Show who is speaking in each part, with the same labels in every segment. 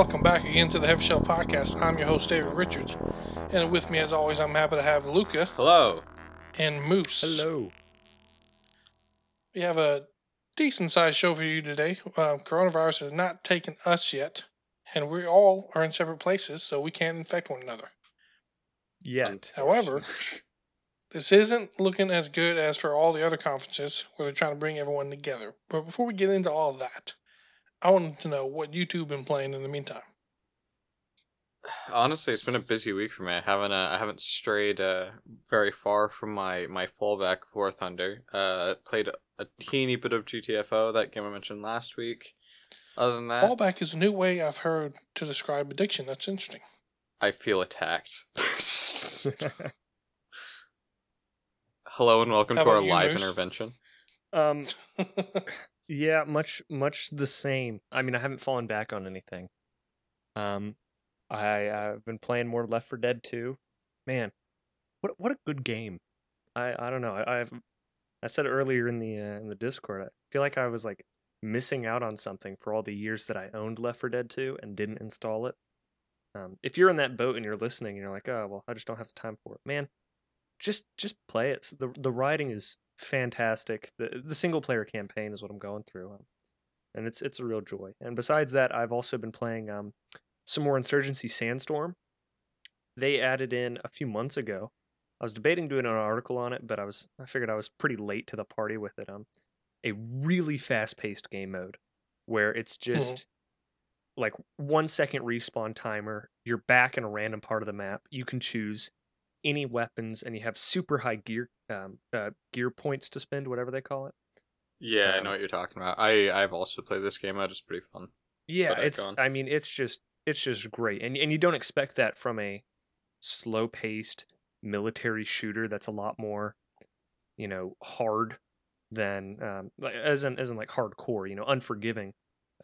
Speaker 1: Welcome back again to the Heavyshelf Podcast. I'm your host, David Richards. And with me, as always, I'm happy to have Luca
Speaker 2: Hello.
Speaker 1: and Moose.
Speaker 3: Hello.
Speaker 1: We have a decent sized show for you today. Uh, coronavirus has not taken us yet, and we all are in separate places, so we can't infect one another.
Speaker 3: Yet.
Speaker 1: However, this isn't looking as good as for all the other conferences where they're trying to bring everyone together. But before we get into all of that, I wanted to know what you two have been playing in the meantime.
Speaker 2: Honestly, it's been a busy week for me. I haven't uh, I haven't strayed uh, very far from my my fallback War Thunder. Uh, played a, a teeny bit of GTFO, that game I mentioned last week. Other than that,
Speaker 1: Fallback is a new way I've heard to describe addiction. That's interesting.
Speaker 2: I feel attacked. Hello and welcome
Speaker 1: How
Speaker 2: to our
Speaker 1: you,
Speaker 2: live
Speaker 1: Moose?
Speaker 2: intervention.
Speaker 3: um yeah, much much the same. I mean, I haven't fallen back on anything. Um I I've been playing more Left 4 Dead 2. Man, what what a good game. I I don't know. I I've I said earlier in the uh, in the Discord. I feel like I was like missing out on something for all the years that I owned Left 4 Dead 2 and didn't install it. Um, if you're in that boat and you're listening and you're like, oh well, I just don't have the time for it, man. Just just play it. the The writing is fantastic. the The single player campaign is what I'm going through, um, and it's it's a real joy. And besides that, I've also been playing um, some more Insurgency Sandstorm. They added in a few months ago. I was debating doing an article on it, but I was I figured I was pretty late to the party with it. Um, a really fast paced game mode where it's just like one second respawn timer. You're back in a random part of the map. You can choose any weapons, and you have super high gear um, uh, gear points to spend, whatever they call it.
Speaker 2: Yeah, I
Speaker 3: Um,
Speaker 2: know what you're talking about. I I've also played this game out. It's pretty fun.
Speaker 3: Yeah, it's. I mean, it's just it's just great, and and you don't expect that from a slow paced military shooter. That's a lot more, you know, hard than um as in as in like hardcore, you know, unforgiving,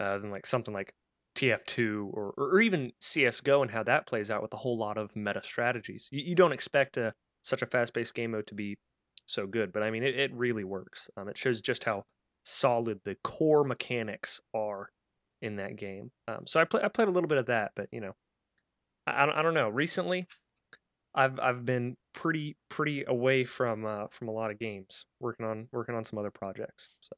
Speaker 3: uh, than like something like TF2 or or even CS:GO and how that plays out with a whole lot of meta strategies. You, you don't expect a such a fast paced game mode to be so good, but I mean, it, it really works. Um, it shows just how solid the core mechanics are in that game. Um, so I play, I played a little bit of that, but you know, I, I don't know. Recently, I've I've been pretty pretty away from uh, from a lot of games, working on working on some other projects. So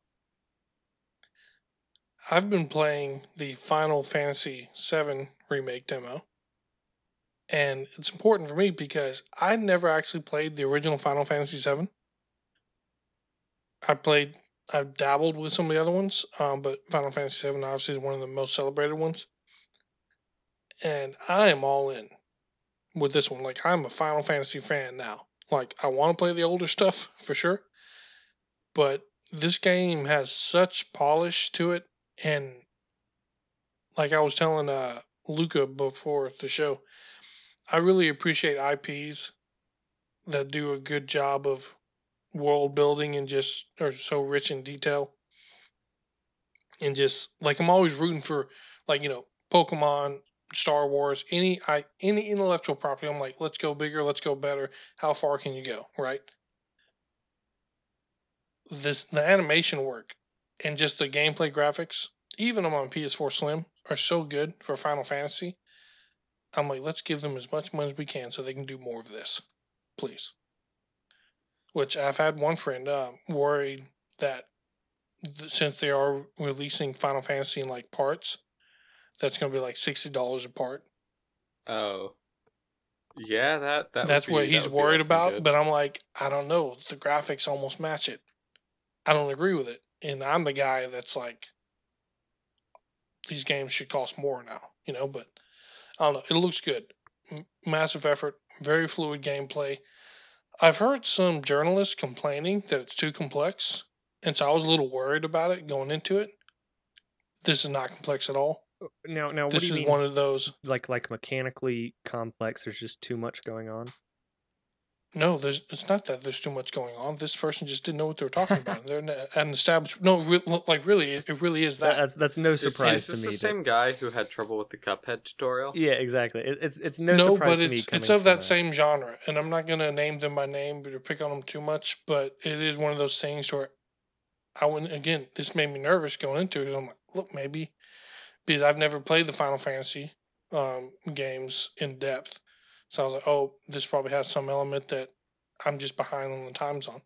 Speaker 1: I've been playing the Final Fantasy VII remake demo. And it's important for me because I never actually played the original Final Fantasy VII. I played, I've dabbled with some of the other ones, um, but Final Fantasy VII obviously is one of the most celebrated ones. And I am all in with this one. Like, I'm a Final Fantasy fan now. Like, I want to play the older stuff for sure. But this game has such polish to it and like I was telling uh Luca before the show, I really appreciate IPs that do a good job of world building and just are so rich in detail. And just like I'm always rooting for like, you know, Pokemon, Star Wars, any I any intellectual property, I'm like, let's go bigger, let's go better. How far can you go? Right? This the animation work and just the gameplay graphics, even on PS4 Slim, are so good for Final Fantasy. I'm like, let's give them as much money as we can so they can do more of this, please. Which I've had one friend uh, worried that th- since they are releasing Final Fantasy in like parts, that's going to be like sixty dollars a part.
Speaker 2: Oh. Yeah, that, that
Speaker 1: that's
Speaker 2: be-
Speaker 1: what he's
Speaker 2: be
Speaker 1: worried about.
Speaker 2: good.
Speaker 1: But I'm like, I don't know. The graphics almost match it. I don't agree with it. And I'm the guy that's like, these games should cost more now, you know, but I don't know. It looks good. M- massive effort, very fluid gameplay. I've heard some journalists complaining that it's too complex. And so I was a little worried about it going into it. This is not complex at all.
Speaker 3: Uh, now now
Speaker 1: this
Speaker 3: do you
Speaker 1: is
Speaker 3: mean?
Speaker 1: one of those
Speaker 3: like like mechanically complex. There's just too much going on.
Speaker 1: No, there's. It's not that there's too much going on. This person just didn't know what they were talking about. They're an, an established. No, re, like really, it, it really is that.
Speaker 3: That's that's no
Speaker 2: Is-
Speaker 3: surprise
Speaker 2: is this
Speaker 3: to me.
Speaker 2: the
Speaker 3: that-
Speaker 2: same guy who had trouble with the Cuphead tutorial?
Speaker 3: yeah, exactly. It, it's it's no,
Speaker 1: No,
Speaker 3: surprise
Speaker 1: but
Speaker 3: to me.
Speaker 1: it's
Speaker 3: coming
Speaker 1: it's of
Speaker 3: from
Speaker 1: that
Speaker 3: a-
Speaker 1: same genre, and I'm not gonna name them by name or pick on them too much. But it is one of those things where I went again. This made me nervous going into it. 'cause I'm like, look, maybe because I've never played the Final Fantasy um, games in depth, so I was like, oh, this probably has some element that I'm just behind on the times on.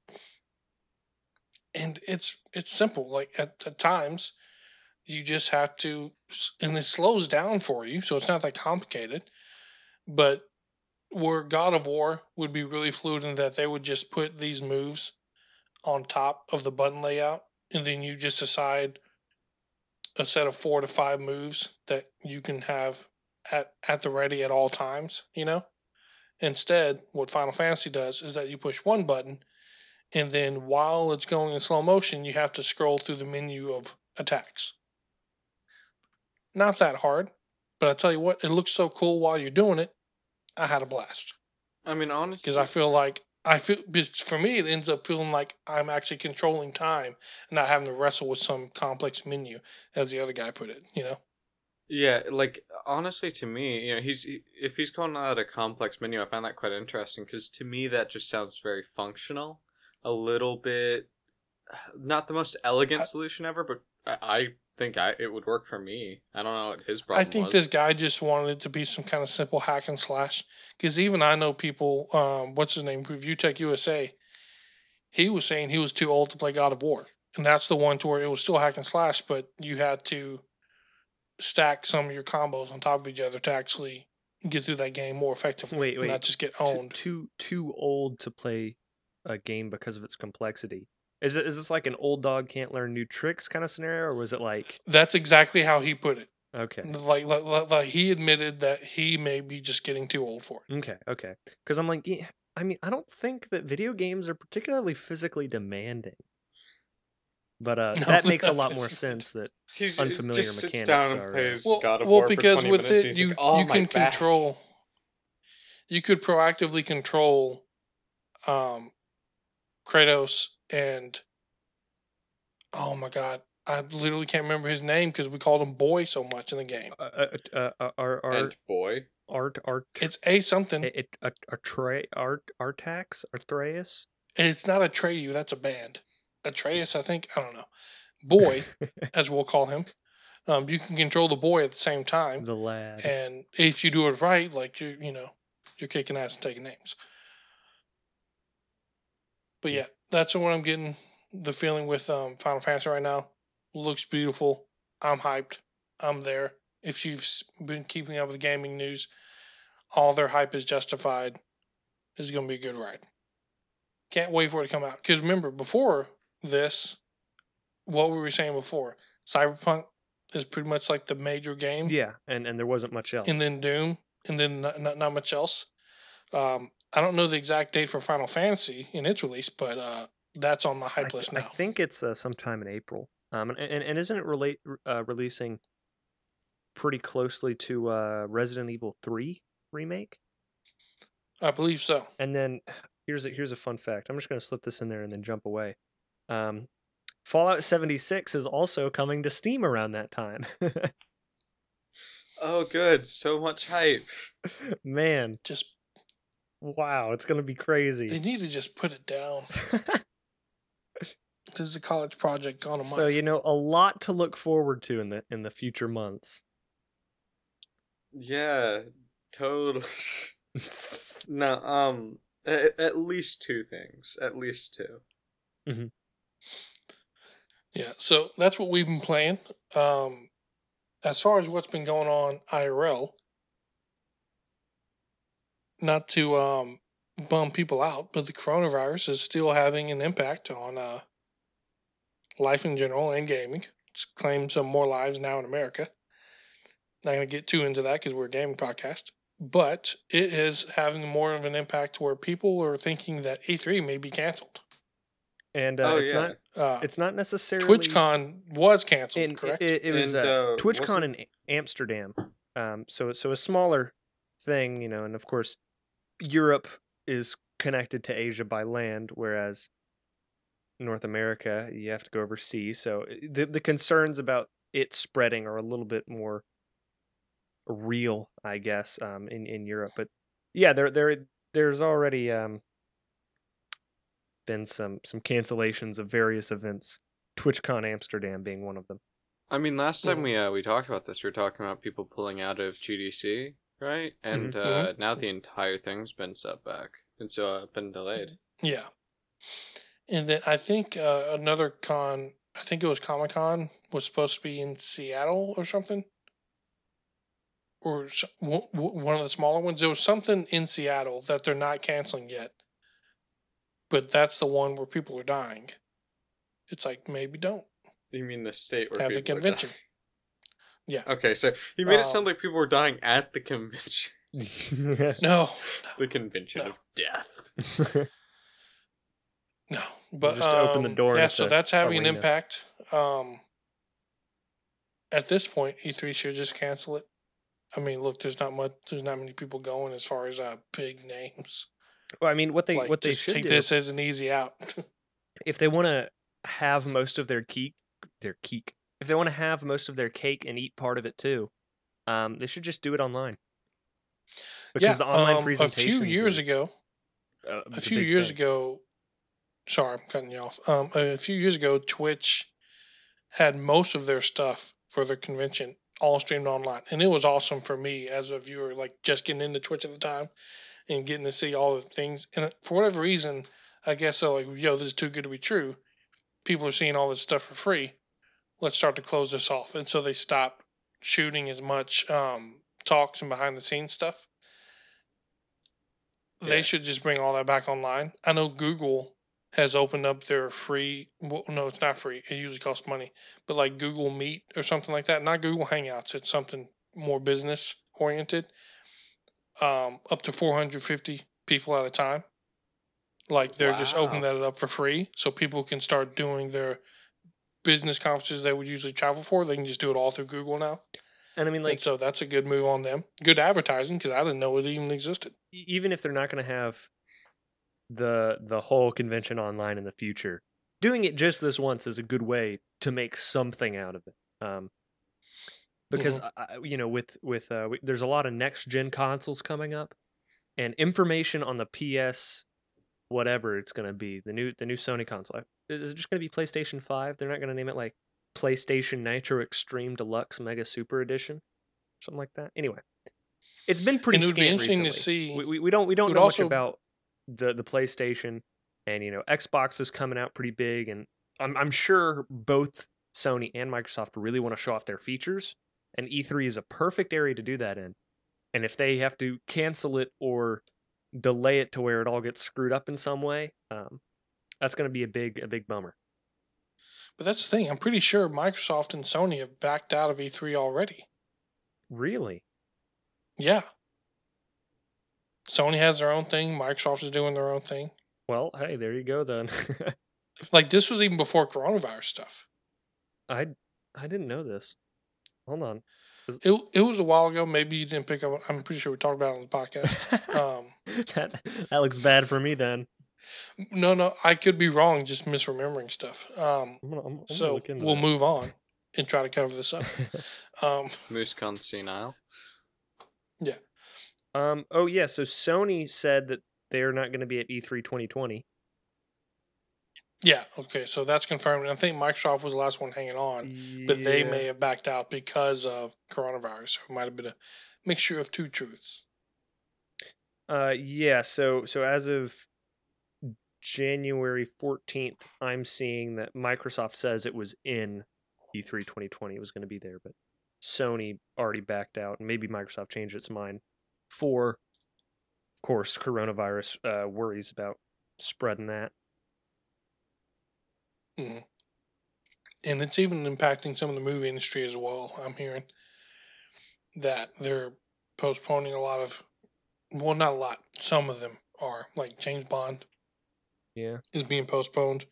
Speaker 1: And it's it's simple. Like at, at times, you just have to, and it slows down for you, so it's not that complicated. But where God of War would be really fluid in that they would just put these moves on top of the button layout, and then you just decide a set of four to five moves that you can have at at the ready at all times. You know. Instead, what Final Fantasy does is that you push one button, and then while it's going in slow motion, you have to scroll through the menu of attacks. Not that hard, but I tell you what, it looks so cool while you're doing it. I had a blast
Speaker 2: I mean, honestly,
Speaker 1: because I feel like I feel for me it ends up feeling like I'm actually controlling time and not having to wrestle with some complex menu, as the other guy put it. You know,
Speaker 2: Yeah, like honestly, to me, you know, he's he- if he's calling out a complex menu, I find that quite interesting because to me that just sounds very functional, a little bit, not the most elegant
Speaker 1: I-
Speaker 2: solution ever, but I, I think I it would work for me. I don't know what his problem.
Speaker 1: I think
Speaker 2: was.
Speaker 1: this guy just wanted it to be some kind of simple hack and slash. Because even I know people. Um, what's his name? ReviewTechUSA. He was saying he was too old to play God of War, and that's the one to where it was still hack and slash, but you had to stack some of your combos on top of each other to actually get through that game more effectively.
Speaker 3: Wait,
Speaker 1: and
Speaker 3: wait.
Speaker 1: not just get
Speaker 3: too,
Speaker 1: owned.
Speaker 3: too too old to play a game because of its complexity. Is it is this like an old dog can't learn new tricks kind of scenario, or was it like
Speaker 1: That's exactly how he put it.
Speaker 3: okay,
Speaker 1: Like, like, like, like he admitted that he may be just getting too old for it.
Speaker 3: okay, okay? Because I'm like, yeah, I mean, I don't think that video games are particularly physically demanding, but uh,
Speaker 1: No,
Speaker 3: that makes a lot more
Speaker 1: physically-
Speaker 3: sense. That
Speaker 2: He's,
Speaker 3: unfamiliar
Speaker 2: just sits
Speaker 3: mechanics
Speaker 2: down and
Speaker 3: are, uh,
Speaker 2: plays
Speaker 1: well,
Speaker 2: God of
Speaker 1: well
Speaker 2: War
Speaker 1: because
Speaker 2: 20
Speaker 1: with
Speaker 2: minutes,
Speaker 1: it you
Speaker 2: like, "Oh,
Speaker 1: you can
Speaker 2: back."
Speaker 1: control you could proactively control um kratos and oh my god i literally can't remember his name because we called him boy so much in the game.
Speaker 3: Uh, uh, uh, uh, are are
Speaker 2: And boy,
Speaker 3: art art
Speaker 1: it's a something.
Speaker 3: It, it, a, a tray art artax? Arthreus
Speaker 1: it's not atreyu that's a band atreus i think i don't know boy as we'll call him um you can control the boy at the same time
Speaker 3: the lad.
Speaker 1: and if you do it right like you you know you're kicking ass and taking names. But yeah. that's what i'm getting the feeling with um final fantasy right now. Looks beautiful. I'm hyped. I'm there. If you've been keeping up with gaming news all their hype is justified. This is going to be a good ride. Can't wait for it to come out. Because remember before this what were we were saying before cyberpunk is pretty much like the major game
Speaker 3: Yeah, and and there wasn't much else.
Speaker 1: and then Doom, and then not, not, not much else. Um, I don't know the exact date for Final Fantasy in its release, but uh, that's on my hype
Speaker 3: th-
Speaker 1: list now.
Speaker 3: I think it's uh, sometime in April. Um, and, and, and isn't it relate uh, releasing pretty closely to uh, Resident Evil Three remake?
Speaker 1: I believe so.
Speaker 3: And then here's a, here's a fun fact. I'm just going to slip this in there and then jump away. Um, Fallout 76 is also coming to Steam around that time.
Speaker 2: oh good, so much hype.
Speaker 3: Man,
Speaker 1: Just
Speaker 3: wow, it's going to be crazy.
Speaker 1: they need to just put it down. This is a college project gone a month.
Speaker 3: so you know a lot to look forward to in the in the future months.
Speaker 2: Yeah, totally. no, um, at, at least two things. At least two.
Speaker 1: Yeah, so that's what we've been playing. Um, as far as what's been going on IRL, not to um, bum people out, but the coronavirus is still having an impact on uh, life in general and gaming. It's claimed some more lives now in America. Not going to get too into that because we're a gaming podcast. But it is having more of an impact where people are thinking that E3 may be canceled.
Speaker 3: And uh,
Speaker 2: oh
Speaker 3: it's
Speaker 2: yeah.
Speaker 3: not
Speaker 1: Uh,
Speaker 3: it's not necessarily
Speaker 1: TwitchCon was canceled,
Speaker 3: in,
Speaker 1: correct?
Speaker 3: It, it was
Speaker 2: And,
Speaker 3: uh,
Speaker 2: uh,
Speaker 3: TwitchCon
Speaker 2: wasn't-
Speaker 3: in Amsterdam. Um, so so a smaller thing, you know, and of course, Europe is connected to Asia by land, whereas North America you have to go over sea. So uh, the the concerns about it spreading are a little bit more real, I guess, um, in in Europe. But yeah, there there there's already um, been some some cancellations of various events. TwitchCon Amsterdam being one of them.
Speaker 2: I mean, last time we uh, we talked about this, we were talking about people pulling out of GDC, right? And uh, now the entire thing's been set back. It's uh, been delayed.
Speaker 1: Yeah. And then I think uh, another con, I think it was Comic Con, was supposed to be in Seattle or something. Or s- w- w- one of the smaller ones. There was something in Seattle that they're not canceling yet. But that's the one where people are dying. It's like, maybe don't
Speaker 2: You mean the state where
Speaker 1: have the
Speaker 2: people are
Speaker 1: convention.
Speaker 2: Yeah. Okay, so you made it sound
Speaker 1: Um,
Speaker 2: like people were dying at the convention.
Speaker 1: No,
Speaker 2: The convention
Speaker 1: No.
Speaker 2: of death.
Speaker 1: no. But
Speaker 3: Just to open the
Speaker 1: um,
Speaker 3: door
Speaker 1: Yeah, so that's having an impact. Um, at this point, E3 should just cancel it. I mean, look, there's not much, there's not many people going as far as uh, big names.
Speaker 3: Well, I mean, what they
Speaker 1: like,
Speaker 3: what they
Speaker 1: just
Speaker 3: should
Speaker 1: take
Speaker 3: do
Speaker 1: this as an easy out.
Speaker 3: if they want to have most of their cake, their cake. If they want to have most of their cake and eat part of it too, um, they should just do it online. Because the online
Speaker 1: um, a few years
Speaker 3: are,
Speaker 1: ago,
Speaker 3: uh,
Speaker 1: a few
Speaker 3: big
Speaker 1: years
Speaker 3: thing.
Speaker 1: ago, sorry, I'm cutting you off. Um, a few years ago, Twitch had most of their stuff for their convention all streamed online, and it was awesome for me as a viewer, like just getting into Twitch at the time and getting to see all the things. And for whatever reason, I guess they're like, "Yo, this is too good to be true." People are seeing all this stuff for free. Let's start to close this off, and so they stopped shooting as much um, talks and behind the scenes stuff. They should just bring all that back online. I know Google has opened up their free. Well, no, it's not free. It usually costs money, but like Google Meet or something like that. Not Google Hangouts. It's something more business oriented. Um, up to 450 people at a time. Like they're just opening that up for free, so people can start doing their business conferences they would usually travel for. They can just do it all through Google now.
Speaker 3: And I mean,
Speaker 1: Like,
Speaker 3: like,
Speaker 1: so that's a good move on them. Good advertising because I didn't know it even existed.
Speaker 3: even if they're not going to have the the whole convention online in the future, doing it just this once is a good way to make something out of it. Um, because I, I- you know, with with uh, we, there's a lot of next gen consoles coming up, and information on the PS, whatever it's going to be, the new the new Sony console is it just going to be PlayStation Five. They're not going to name it like PlayStation Nitro Extreme Deluxe Mega Super Edition, something like that. Anyway, it's been pretty.
Speaker 1: and it would be interesting to see.
Speaker 3: we, we, we don't we don't know
Speaker 1: also-
Speaker 3: much about the the PlayStation and you know Xbox is coming out pretty big and I'm I'm sure both Sony and Microsoft really want to show off their features and E3 is a perfect area to do that in. And if they have to cancel it or delay it to where it all gets screwed up in some way, um, that's going to be a big a big bummer.
Speaker 1: But that's the thing. I'm pretty sure Microsoft and Sony have backed out of E3 already.
Speaker 3: Really?
Speaker 1: Yeah. Sony has their own thing. Microsoft is doing their own thing.
Speaker 3: Well, hey, there you go then.
Speaker 1: Like this was even before coronavirus stuff.
Speaker 3: I I didn't know this. Hold on.
Speaker 1: It it was a while ago. Maybe you didn't pick up. I'm pretty sure we talked about it on the podcast. Um,
Speaker 3: that that looks bad for me then.
Speaker 1: no, no, I could be wrong. Just misremembering stuff. Um,
Speaker 3: I'm gonna, I'm, I'm
Speaker 1: so we'll
Speaker 3: that.
Speaker 1: move on and try to cover this up. Um,
Speaker 2: MooseCon senile. Yeah.
Speaker 3: Um. Oh yeah. So Sony said that they're not going to be at E E3 2020.
Speaker 1: Yeah. Okay. So that's confirmed. And I think Microsoft was the last one hanging on. but they may have backed out because of coronavirus. So it might have been a mixture of two truths.
Speaker 3: Uh. Yeah. So so as of January 14th, I'm seeing that Microsoft says it was in E E3 2020. It was going to be there, but Sony already backed out, and maybe Microsoft changed its mind for, of course, coronavirus uh, worries about spreading that.
Speaker 1: Mhm. And it's even impacting some of the movie industry as well. I'm hearing that they're postponing a lot of, well, not a lot. Some of them are like James Bond
Speaker 3: Yeah.
Speaker 1: is being postponed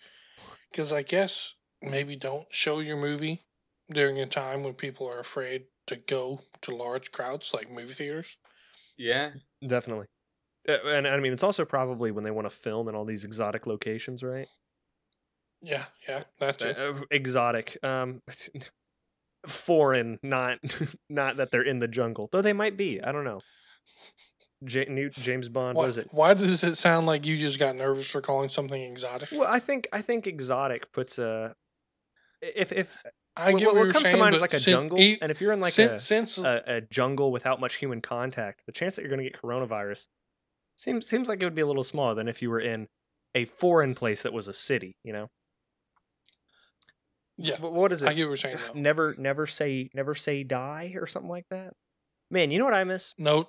Speaker 1: because I guess maybe don't show your movie during a time when people are afraid to go to large crowds like movie theaters.
Speaker 3: Yeah, definitely. Uh, and I mean, it's also probably when they want to film in all these exotic locations, right?
Speaker 1: Yeah, yeah, that's it.
Speaker 3: Uh, exotic, um, foreign, not not that they're in the jungle, though they might be. I don't know. J- new James Bond.
Speaker 1: Why,
Speaker 3: What is it?
Speaker 1: why does it sound like you just got nervous for calling something exotic?
Speaker 3: Well, I think I think exotic puts a. If if
Speaker 1: I
Speaker 3: what,
Speaker 1: get
Speaker 3: what comes
Speaker 1: saying,
Speaker 3: to mind is like a jungle, and if you're in like
Speaker 1: since,
Speaker 3: a,
Speaker 1: since
Speaker 3: a a jungle without much human contact, the chance that you're going to get coronavirus seems seems like it would be a little smaller than if you were in a foreign place that was a city. You know.
Speaker 1: Yeah,
Speaker 3: Wh- What is it?
Speaker 1: I get what you're saying. Though.
Speaker 3: never never say never say die or something like that. Man, you know what I miss?
Speaker 1: Note,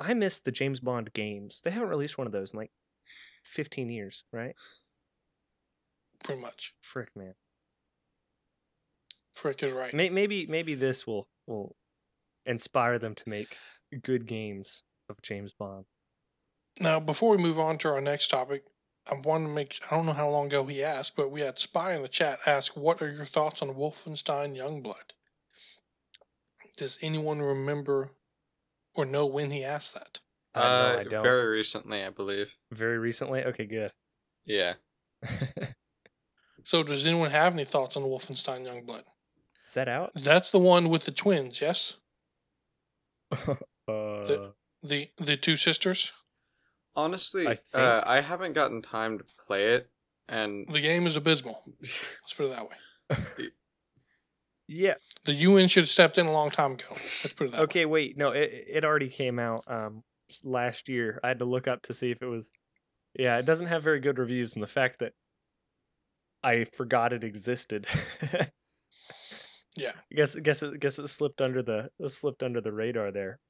Speaker 3: I miss the James Bond games. They haven't released one of those in like 15 years, right?
Speaker 1: pretty much.
Speaker 3: Frick, man.
Speaker 1: Frick is right.
Speaker 3: May- Maybe maybe this will will inspire them to make good games of James Bond.
Speaker 1: Now, before we move on to our next topic, I want to make I don't know how long ago he asked, but we had Spy in the chat ask, What are your thoughts on Wolfenstein Youngblood? Does anyone remember or know when he asked that?
Speaker 3: I know,
Speaker 2: Uh,
Speaker 3: I don't.
Speaker 2: very recently, I believe.
Speaker 3: Very recently. Okay, good.
Speaker 2: Yeah.
Speaker 1: So, does anyone have any thoughts on Wolfenstein Youngblood?
Speaker 3: Is that out?
Speaker 1: That's the one with the twins, yes?
Speaker 3: Uh,
Speaker 1: The the two sisters?
Speaker 2: Honestly,
Speaker 3: I
Speaker 2: uh, I haven't gotten time to play it, and
Speaker 1: The game is abysmal. Let's put it that way.
Speaker 3: yeah.
Speaker 1: The UN should have stepped in a long time ago. Let's put it that way.
Speaker 3: Okay, wait. No, it it already came out um last year. I had to look up to see if it was Yeah, it doesn't have very good reviews and the fact that I forgot it existed.
Speaker 1: Yeah.
Speaker 3: I guess guess it guess it slipped under the it slipped under the radar there.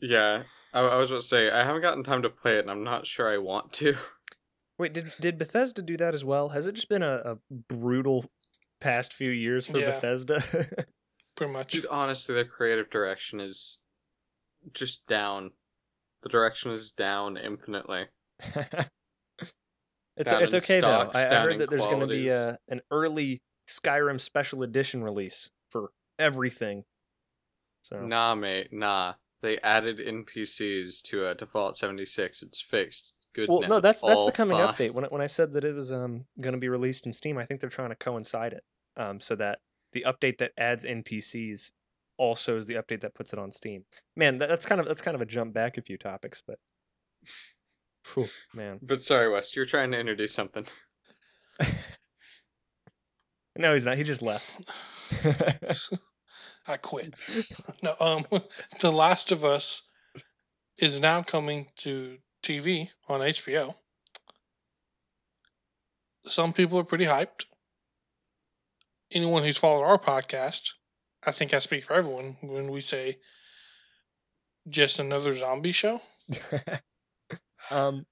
Speaker 2: yeah, I, I was about to say I haven't gotten time to play it, and I'm not sure I want to.
Speaker 3: Wait, did did Bethesda do that as well? Has it just been a, a brutal past few years for
Speaker 1: Yeah.
Speaker 3: Bethesda?
Speaker 1: Pretty much.
Speaker 2: Dude, honestly, their creative direction is just down. The direction is down infinitely.
Speaker 3: it's
Speaker 2: Down
Speaker 3: it's okay
Speaker 2: stocks,
Speaker 3: though. I, I heard
Speaker 2: in
Speaker 3: that there's going to be
Speaker 2: uh,
Speaker 3: a an early Skyrim special edition release for everything. So
Speaker 2: Nah, mate, nah. They added NPCs to uh, to Fallout 76. It's fixed. It's good
Speaker 3: well,
Speaker 2: now.
Speaker 3: no,
Speaker 2: It's
Speaker 3: that's that's the coming
Speaker 2: fine.
Speaker 3: update. When I- when I said that it was um going to be released in Steam, I think they're trying to coincide it, um, so that the update that adds NPCs also is the update that puts it on Steam. Man, that, that's kind of that's kind of a jump back a few topics, but Phew, man,
Speaker 2: But sorry, West, you're trying to introduce something.
Speaker 3: no, he's not. He just left.
Speaker 1: I quit. no, um, The Last of Us is now coming to TV on HBO. Some people are pretty hyped. Anyone who's followed our podcast, I think I speak for everyone when we say just another zombie show.
Speaker 3: um,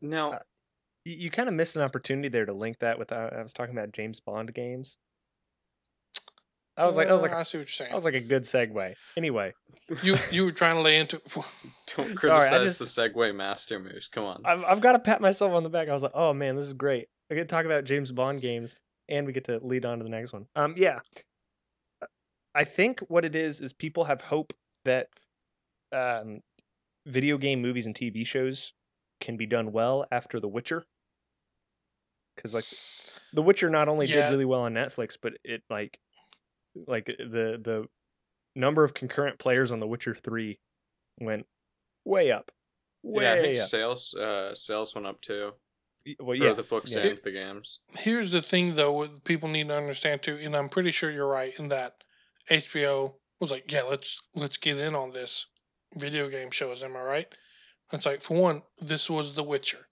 Speaker 2: Now,
Speaker 3: Uh, you, you kind of missed an opportunity there to link that with uh, I was talking about James Bond games. I was like, I was like,
Speaker 1: I see what you're saying.
Speaker 3: I was like a good segue. Anyway,
Speaker 1: you you were trying to lay into.
Speaker 2: don't
Speaker 3: sorry,
Speaker 2: criticize
Speaker 3: just-
Speaker 2: the segue master moves. Come on.
Speaker 3: I've I've got to pat myself on the back. I was like, oh man, this is great. I get to talk about James Bond games, and we get to lead on to the next one. Um, yeah, I think what it is is people have hope that um, video game movies and TV shows can be done well after The Witcher, because like The Witcher not only
Speaker 1: Yeah.
Speaker 3: did really well on Netflix, but it like like the the number of concurrent players on The Witcher Three went way up, way
Speaker 2: yeah, I think
Speaker 3: up.
Speaker 2: sales uh sales went up too.
Speaker 3: Well,
Speaker 2: For
Speaker 3: yeah,
Speaker 2: the books
Speaker 3: yeah.
Speaker 2: and the games.
Speaker 1: Here's the thing, though, what people need to understand too, and I'm pretty sure you're right in that HBO was like, "Yeah, let's let's get in on this video game shows." Am I right? It's like, for one, this was The Witcher,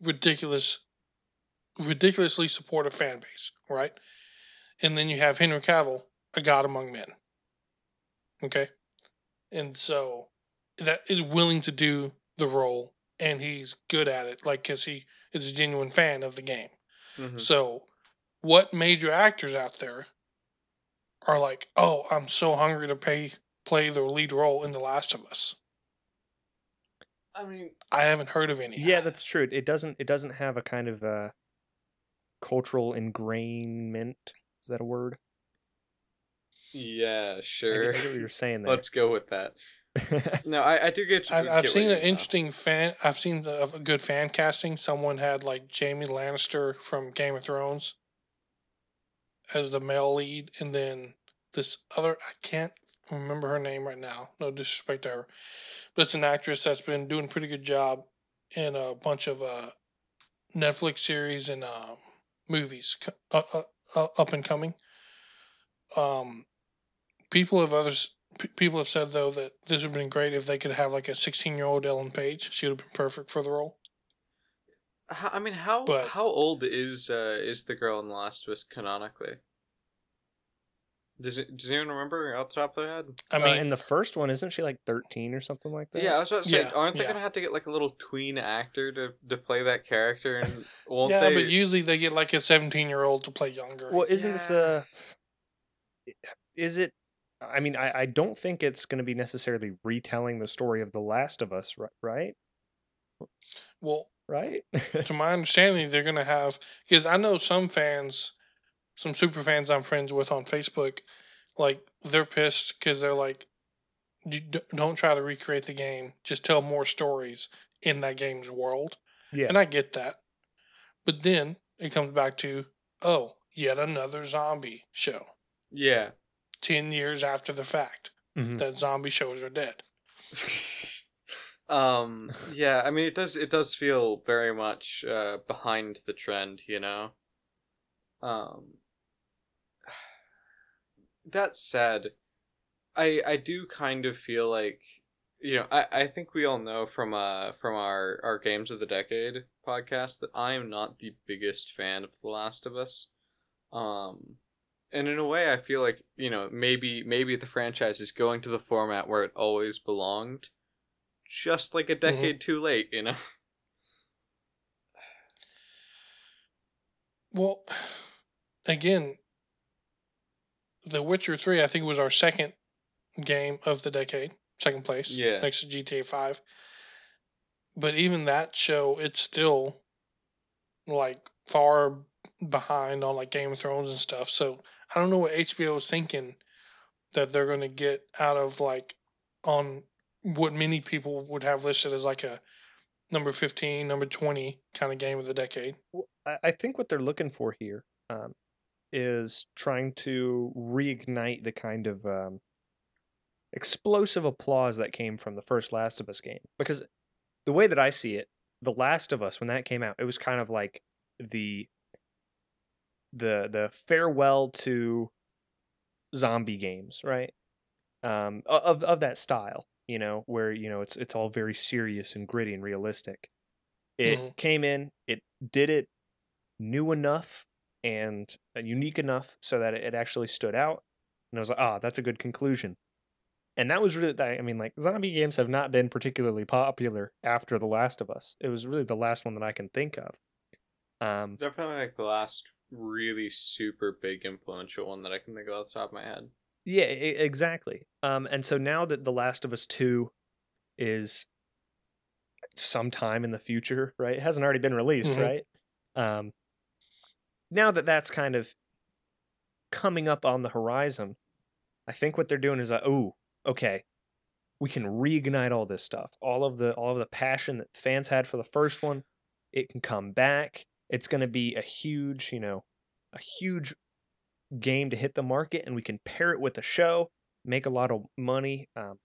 Speaker 1: ridiculous, ridiculously supportive fan base, right? And then you have Henry Cavill, a god among men. Okay, and so that is willing to do the role, and he's good at it, like because he is a genuine fan of the game.
Speaker 2: Mhm.
Speaker 1: So, what major actors out there are like, "Oh, I'm so hungry to pay play the lead role in The Last of Us"?
Speaker 2: I mean,
Speaker 1: I haven't heard of any.
Speaker 3: Yeah, that's true. It doesn't it doesn't have a kind of uh cultural ingrainment. Is that a word?
Speaker 2: yeah,
Speaker 3: I
Speaker 2: sure.
Speaker 3: get, I get what you're saying there.
Speaker 2: Let's go with that. No, I, I do get.
Speaker 1: I, I've
Speaker 2: what
Speaker 1: seen an
Speaker 2: mean, though.
Speaker 1: interesting fan. I've seen the, a good fan casting. Someone had like Jaime Lannister from Game of Thrones as the male lead, and then this other I can't remember her name right now. No disrespect to her, but it's an actress that's been doing a pretty good job in a bunch of uh, Netflix series and uh, movies co- uh, uh, up and coming. Um, people have others. p- People have said though that this would have been great if they could have like a sixteen-year-old Ellen Page. She would have been perfect for the role.
Speaker 2: How, I mean, how
Speaker 1: But-
Speaker 2: how old is uh, is the girl in The Last of Us canonically? Does it, does anyone remember off the top of their head?
Speaker 1: I
Speaker 3: Uh,
Speaker 1: mean,
Speaker 3: in the first one, isn't she like 13 or something like that?
Speaker 2: Yeah, I was about to say,
Speaker 1: Yeah,
Speaker 2: aren't they
Speaker 1: yeah.
Speaker 2: gonna have to get like a little tween actor to, to play that character? And won't
Speaker 1: yeah,
Speaker 2: they?
Speaker 1: but usually they get like a seventeen-year-old to play younger.
Speaker 3: Well, isn't this
Speaker 2: Yeah.
Speaker 3: uh is it I mean, I, I don't think it's going to be necessarily retelling the story of The Last of Us, ri- right?
Speaker 1: well,
Speaker 3: Right?
Speaker 1: to my understanding, they're gonna have because I know some fans, some super fans I'm friends with on Facebook, like they're pissed because they're like, don't try to recreate the game, just tell more stories in that game's world.
Speaker 3: yeah.
Speaker 1: And I get that, but then it comes back to oh, yet another zombie show.
Speaker 2: yeah.
Speaker 1: Ten years after the fact
Speaker 3: Mhm.
Speaker 1: that zombie shows are dead.
Speaker 2: um. Yeah. I mean, it does. It does feel very much uh, behind the trend. You know. Um. That said, I I do kind of feel like you know I, I think we all know from uh from our our games of the decade podcast that I am not the biggest fan of The Last of Us. Um and in a way I feel like, you know, maybe maybe the franchise is going to the format where it always belonged. Just like a decade too late, you know.
Speaker 1: Well, again, The Witcher 3, I think, was our second game of the decade, second place,
Speaker 2: Yeah.
Speaker 1: next to GTA 5. But even that show, it's still like far behind on like Game of Thrones and stuff. So I don't know what HBO is thinking that they're going to get out of like on what many people would have listed as like a number 15, number 20 kind of game of the decade.
Speaker 3: I, I think what they're looking for here um, is trying to reignite the kind of um, explosive applause that came from the first Last of Us game. Because the way that I see it, The Last of Us, when that came out, it was kind of like the the the farewell to zombie games, right? Um, of of that style, you know, where you know it's it's all very serious and gritty and realistic. It
Speaker 1: Mhm.
Speaker 3: came in, it did it new enough and uh, unique enough so that it, it actually stood out, and I was like, ah, that's a good conclusion. And that was really, I mean, like zombie games have not been particularly popular after The Last of Us. It was really the last one that I can think of. Um,
Speaker 2: Definitely like the last really super big influential one that I can think of off the top of my head.
Speaker 3: Yeah, exactly. Um, and so now that The Last of Us 2 is sometime in the future, right? It hasn't already been released,
Speaker 1: Mhm.
Speaker 3: right? Um, now that that's kind of coming up on the horizon, I think what they're doing is, uh, oh, okay, we can reignite all this stuff, all of the all of the passion that fans had for the first one. It can come back. It's going to be a huge, you know, a huge game to hit the market and we can pair it with a show, make a lot of money. Um,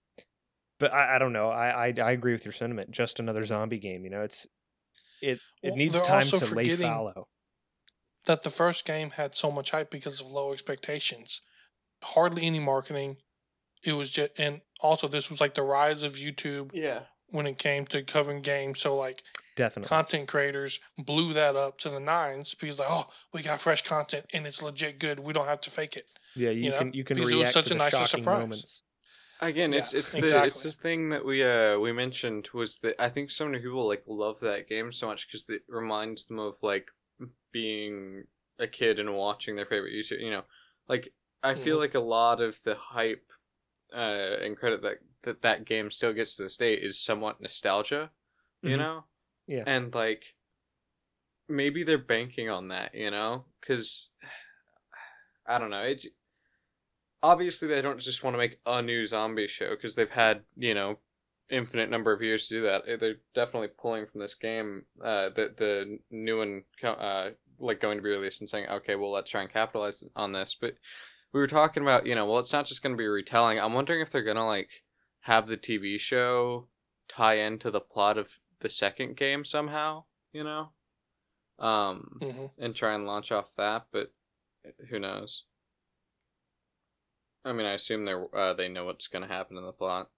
Speaker 3: but I, I don't know. I, I I agree with your sentiment. Just another zombie game. You know, it's it it
Speaker 1: Well,
Speaker 3: needs time to lay fallow.
Speaker 1: That the first game had so much hype because of low expectations. Hardly any marketing. It was just, and also this was like the rise of YouTube
Speaker 2: Yeah.
Speaker 1: when it came to covering games. So like
Speaker 3: Definitely.
Speaker 1: content creators blew that up to the nines because like, oh, we got fresh content and it's legit good. We don't have to fake it.
Speaker 3: yeah, you,
Speaker 1: you know,
Speaker 3: can you can
Speaker 1: because it
Speaker 3: react
Speaker 1: was such
Speaker 3: to
Speaker 1: a
Speaker 3: the
Speaker 1: nice
Speaker 3: shocking
Speaker 1: surprise.
Speaker 3: moments.
Speaker 2: Again,
Speaker 1: Yeah,
Speaker 2: it's it's the it's the thing that we uh we mentioned was that I think so many people like love that game so much because it reminds them of like being a kid and watching their favorite YouTube. You know, like I feel
Speaker 1: Mhm.
Speaker 2: like a lot of the hype uh and credit that that that game still gets to this day is somewhat nostalgia. You
Speaker 3: Mhm.
Speaker 2: know,
Speaker 3: Yeah.
Speaker 2: and like maybe they're banking on that. You know, because I don't know it. obviously they don't just want to make a new zombie show because they've had you know infinite number of years to do that. They're definitely pulling from this game uh, the the new one uh, like going to be released and saying okay, well let's try and capitalize on this. But we were talking about you know well it's not just going to be retelling. I'm wondering if they're gonna like have the TV show tie into the plot of the second game somehow. You know, um,
Speaker 1: hmm
Speaker 2: and try and launch off that, but who knows? I mean, I assume they are uh, they know what's going to happen in the plot.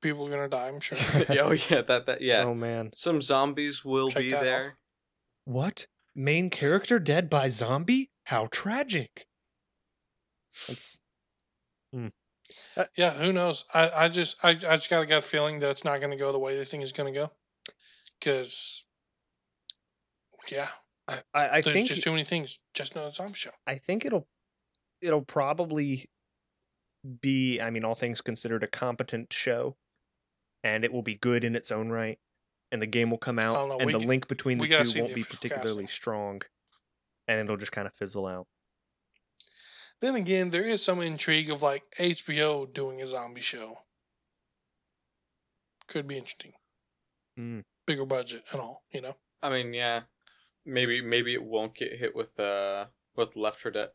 Speaker 1: People are gonna die. I'm sure.
Speaker 2: oh yeah, that that yeah.
Speaker 3: Oh man.
Speaker 2: Some zombies will
Speaker 1: Check
Speaker 2: be
Speaker 1: that
Speaker 2: there.
Speaker 3: What? Main character dead by zombie? How tragic. That's hmm.
Speaker 1: uh, yeah, who knows? I, I just I, I just got a gut feeling that it's not gonna go the way they think it's gonna go. Cause yeah,
Speaker 3: I, I
Speaker 1: there's
Speaker 3: think
Speaker 1: just too many things. Just know zombie show.
Speaker 3: I think it'll it'll probably be I mean all things considered a competent show and it will be good in its own right and the game will come out
Speaker 1: know,
Speaker 3: and the
Speaker 1: g-
Speaker 3: link between the two won't
Speaker 1: the
Speaker 3: be particularly
Speaker 1: casting.
Speaker 3: strong and it'll just kind of fizzle out.
Speaker 1: Then again, there is some intrigue of like HBO doing a zombie show. Could be interesting.
Speaker 3: Mm.
Speaker 1: Bigger budget and all, you know.
Speaker 2: I mean, yeah, maybe maybe it won't get hit with uh with Left 4 Dead.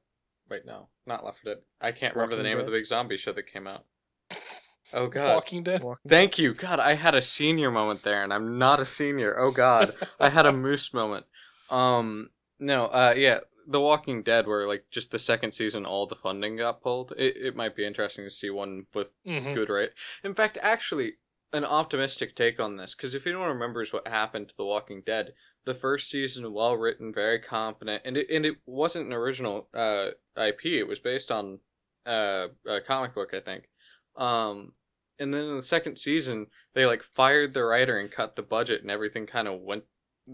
Speaker 2: Wait, no, not Left 4 Dead. I can't remember the
Speaker 3: Walking
Speaker 2: name of the big zombie show that came out. Oh god.
Speaker 1: Walking Dead.
Speaker 3: Walking-
Speaker 2: Thank you. God, I had a senior moment there and I'm not a senior. Oh god. I had a moose moment. Um no, uh yeah, The Walking Dead where like just the second season all the funding got pulled. It it might be interesting to see one with
Speaker 1: hmm
Speaker 2: good rate. In fact, actually an optimistic take on this cuz if anyone remembers what happened to The Walking Dead, the first season well written, very competent and it and it wasn't an original uh IP. It was based on uh a comic book, I think. Um and then in the second season, they like fired the writer and cut the budget, and everything kind of went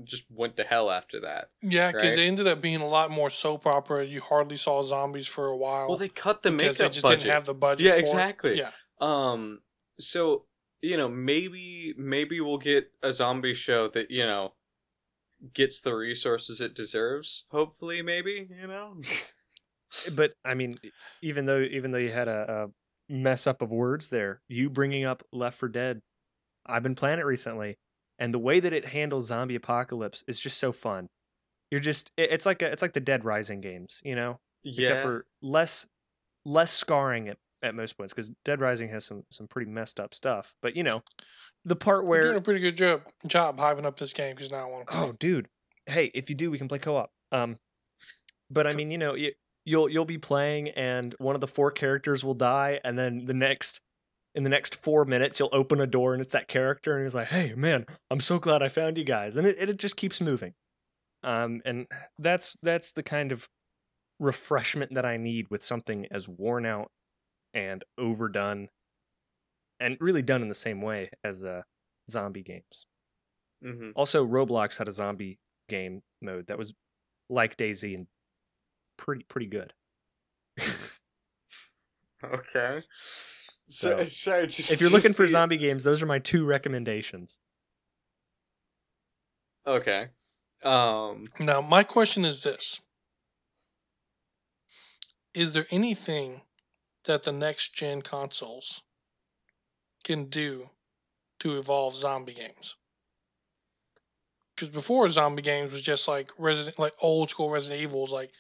Speaker 2: just went to hell after that.
Speaker 1: Yeah, because
Speaker 2: Right.
Speaker 1: it ended up being a lot more soap opera. You hardly saw zombies for a while
Speaker 2: Well, they cut the
Speaker 1: because
Speaker 2: makeup
Speaker 1: they just
Speaker 2: budget.
Speaker 1: didn't have the budget.
Speaker 2: Yeah,
Speaker 1: for it.
Speaker 2: exactly.
Speaker 1: Yeah,
Speaker 2: Um, so you know, maybe maybe we'll get a zombie show that you know gets the resources it deserves. Hopefully, maybe you know.
Speaker 3: But I mean even though even though you had a, a mess up of words there, you bringing up Left 4 Dead, I've been playing it recently and the way that it handles zombie apocalypse is just so fun. You're just it's like a, it's like the Dead Rising games, you know?
Speaker 2: yeah.
Speaker 3: except for less less scarring at, at most points because Dead Rising has some some pretty messed up stuff. But you know, the part
Speaker 1: we're doing a pretty good job job hyping up this game because now I want to
Speaker 3: oh dude, hey, if you do, we can play co-op. Um, but I mean, you know, you, you'll you'll be playing and one of the four characters will die, and then the next. In the next four minutes, you'll open a door and it's that character, and he's like, "Hey, man, I'm so glad I found you guys," and it, it just keeps moving. Um, and that's that's the kind of refreshment that I need with something as worn out and overdone and really done in the same way as uh, zombie games.
Speaker 2: hmm
Speaker 3: Also, Roblox had a zombie game mode that was like Daisy and pretty pretty good.
Speaker 2: Okay. So,
Speaker 3: So,
Speaker 2: sorry, just,
Speaker 3: if you're looking for
Speaker 2: the-
Speaker 3: zombie games, those are my two recommendations.
Speaker 2: Okay. Um.
Speaker 1: Now, my question is this Is there anything that the next gen consoles can do to evolve zombie games? Because before zombie games was just like Resident, like old school Resident Evil was like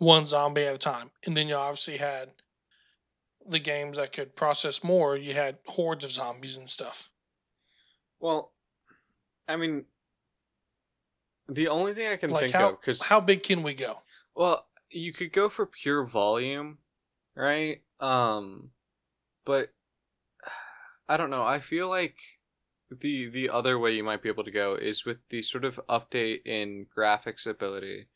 Speaker 1: one zombie at a time, and then you obviously had the games that could process more. You had hordes of zombies and stuff.
Speaker 2: Well, I mean, the only thing I can
Speaker 1: Like
Speaker 2: think
Speaker 1: how
Speaker 2: of because
Speaker 1: how big can we go?
Speaker 2: well, you could go for pure volume, right? Um, but I don't know. I feel like the the other way you might be able to go is with the sort of update in graphics ability.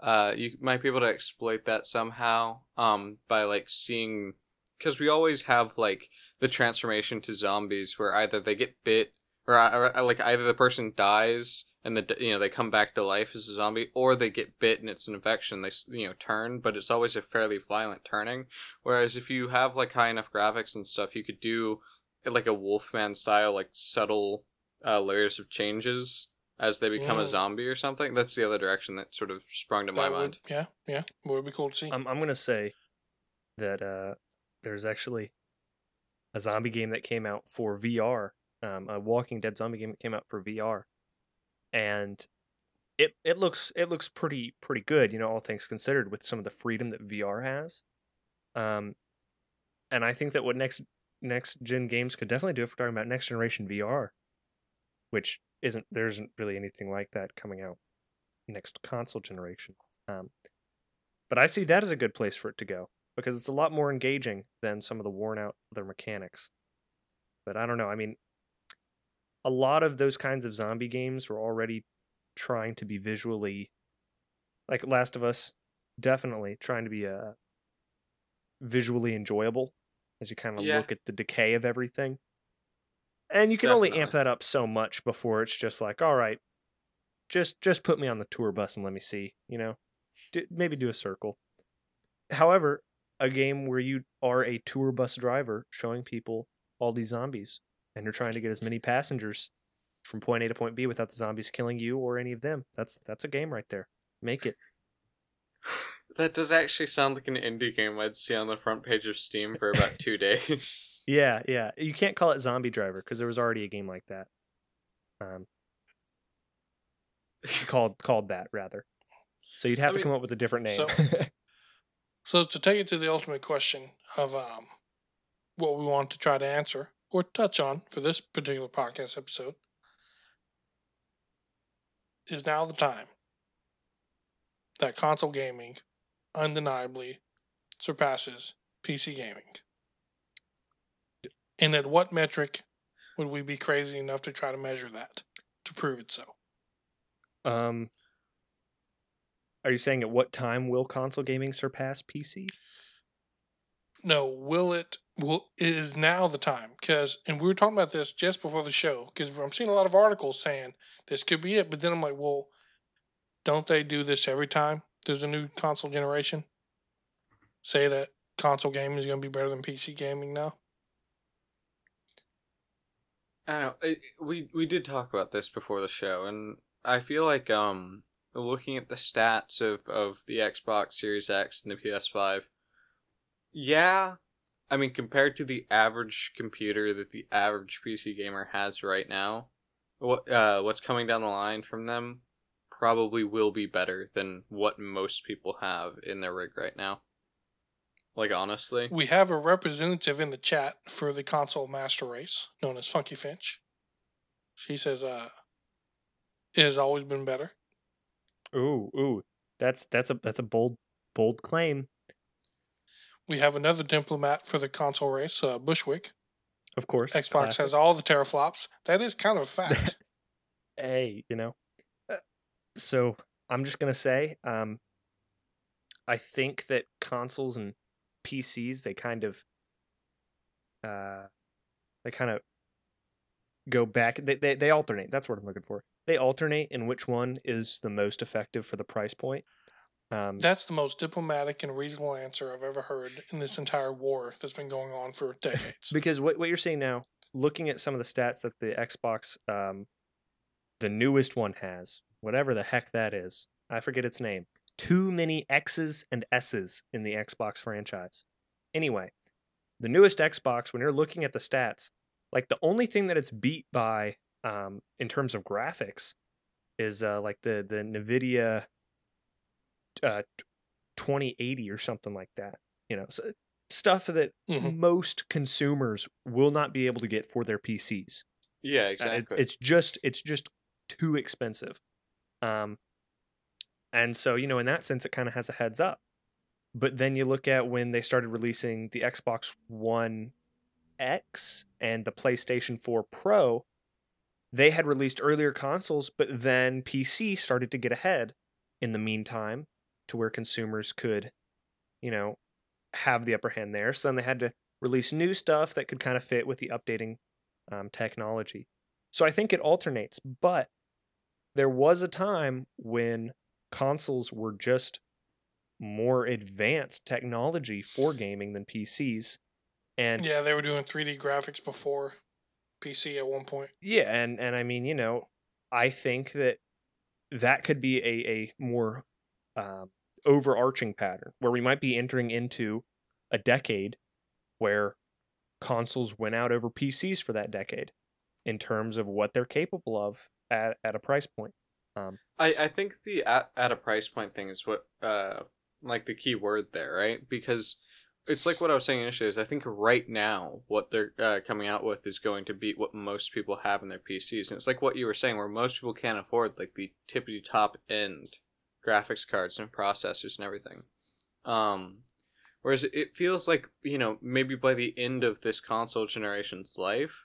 Speaker 2: Uh, you might be able to exploit that somehow. Um, by like seeing, because we always have like the transformation to zombies where either they get bit or, or like either the person dies and the you know they come back to life as a zombie or they get bit and it's an infection they you know turn but it's always a fairly violent turning whereas if you have like high enough graphics and stuff you could do like a wolfman style like subtle uh, layers of changes as they become a zombie or something. That's the other direction that sort of sprung to my
Speaker 1: would,
Speaker 2: mind.
Speaker 1: yeah, yeah, What would be cool to see.
Speaker 3: I'm I'm gonna say that uh, there's actually a zombie game that came out for VR, um, a Walking Dead zombie game that came out for VR, and it it looks it looks pretty pretty good, you know, all things considered, with some of the freedom that VR has. Um, and I think that what next next gen games could definitely do if we're talking about next generation VR, which isn't there isn't really anything like that coming out next console generation. Um, but I see that as a good place for it to go because it's a lot more engaging than some of the worn out other mechanics. But I don't know. I mean, a lot of those kinds of zombie games were already trying to be visually, like Last of Us, definitely trying to be uh, visually enjoyable as you kind of
Speaker 2: Yeah.
Speaker 3: look at the decay of everything. And you can only amp that up so much before it's just like, all right, just just put me on the tour bus and let me see, you know, do, maybe do a circle. However, a game where you are a tour bus driver showing people all these zombies and you're trying to get as many passengers from point A to point B without the zombies killing you or any of them. That's that's a game right there. Make it.
Speaker 2: That does actually sound like an indie game I'd see on the front page of Steam for about two days.
Speaker 3: Yeah, yeah. You can't call it Zombie Driver because there was already a game like that. Um, called called that rather. So you'd have
Speaker 2: I
Speaker 3: to
Speaker 2: mean,
Speaker 3: come up with a different name.
Speaker 1: so- So to take it to the ultimate question of um, what we want to try to answer or touch on for this particular podcast episode is now the time that console gaming undeniably surpasses PC gaming. And at what metric would we be crazy enough to try to measure that to prove it so?
Speaker 3: um, are you saying at what time will console gaming surpass PC?
Speaker 1: No, will it? Will is now the time? Because and we were talking about this just before the show. Because I'm seeing a lot of articles saying this could be it, but then I'm like, well, don't they do this every time there's a new console generation? Say that console gaming is going to be better than PC gaming now.
Speaker 2: I don't know. It, we we did talk about this before the show, and I feel like um looking at the stats of of the Xbox Series X and the PS5, yeah, I mean compared to the average computer that the average PC gamer has right now, what uh what's coming down the line from them probably will be better than what most people have in their rig right now. Like honestly,
Speaker 1: We have a representative in the chat for the console master race, known as Funky Finch. She says, uh, it has always been better.
Speaker 3: Ooh, ooh, that's that's a that's a bold bold claim.
Speaker 1: We have another diplomat for the console race, uh, Bushwick.
Speaker 3: Of course,
Speaker 1: Xbox
Speaker 3: classic.
Speaker 1: has all the teraflops. That is kind of a fact.
Speaker 3: hey, you know. So I'm just gonna say, um, I think that consoles and PCs they kind of, uh, they kind of go back. They, they they alternate. That's what I'm looking for. They alternate in which one is the most effective for the price point. Um,
Speaker 1: That's the most diplomatic and reasonable answer I've ever heard in this entire war that's been going on for decades.
Speaker 3: because what what you're seeing now, looking at some of the stats that the Xbox, um, the newest one has, whatever the heck that is, I forget its name. Too many X's and S's in the Xbox franchise. Anyway, the newest Xbox, when you're looking at the stats, like the only thing that it's beat by, um, in terms of graphics, is uh, like the the Nvidia, uh, 2080 or something like that. You know, so stuff that
Speaker 1: Mhm.
Speaker 3: most consumers will not be able to get for their PCs.
Speaker 2: yeah,
Speaker 3: Uh, it-
Speaker 2: exactly.
Speaker 3: it's just it's just too expensive. Um, and so you know, in that sense, it kind of has a heads up. But then you look at when they started releasing the Xbox One X and the PlayStation 4 Pro, they had released earlier consoles, but then PC started to get ahead in the meantime to where consumers could, you know, have the upper hand there. So then they had to release new stuff that could kind of fit with the updating um, technology. So I think it alternates, but there was a time when consoles were just more advanced technology for gaming than PCs. And
Speaker 1: yeah, they were doing 3D graphics before PC at one point.
Speaker 3: yeah, and and I mean, you know, I think that that could be a a more um, overarching pattern where we might be entering into a decade where consoles went out over PCs for that decade in terms of what they're capable of at, at a price point. Um,
Speaker 2: I, I think the at, at a price point thing is what uh like the key word there, right? Because it's like what I was saying initially is I think right now what they're uh, coming out with is going to beat what most people have in their PCs, and it's like what you were saying where most people can't afford like the tippity top end graphics cards and processors and everything. Um, whereas it feels like you know maybe by the end of this console generation's life,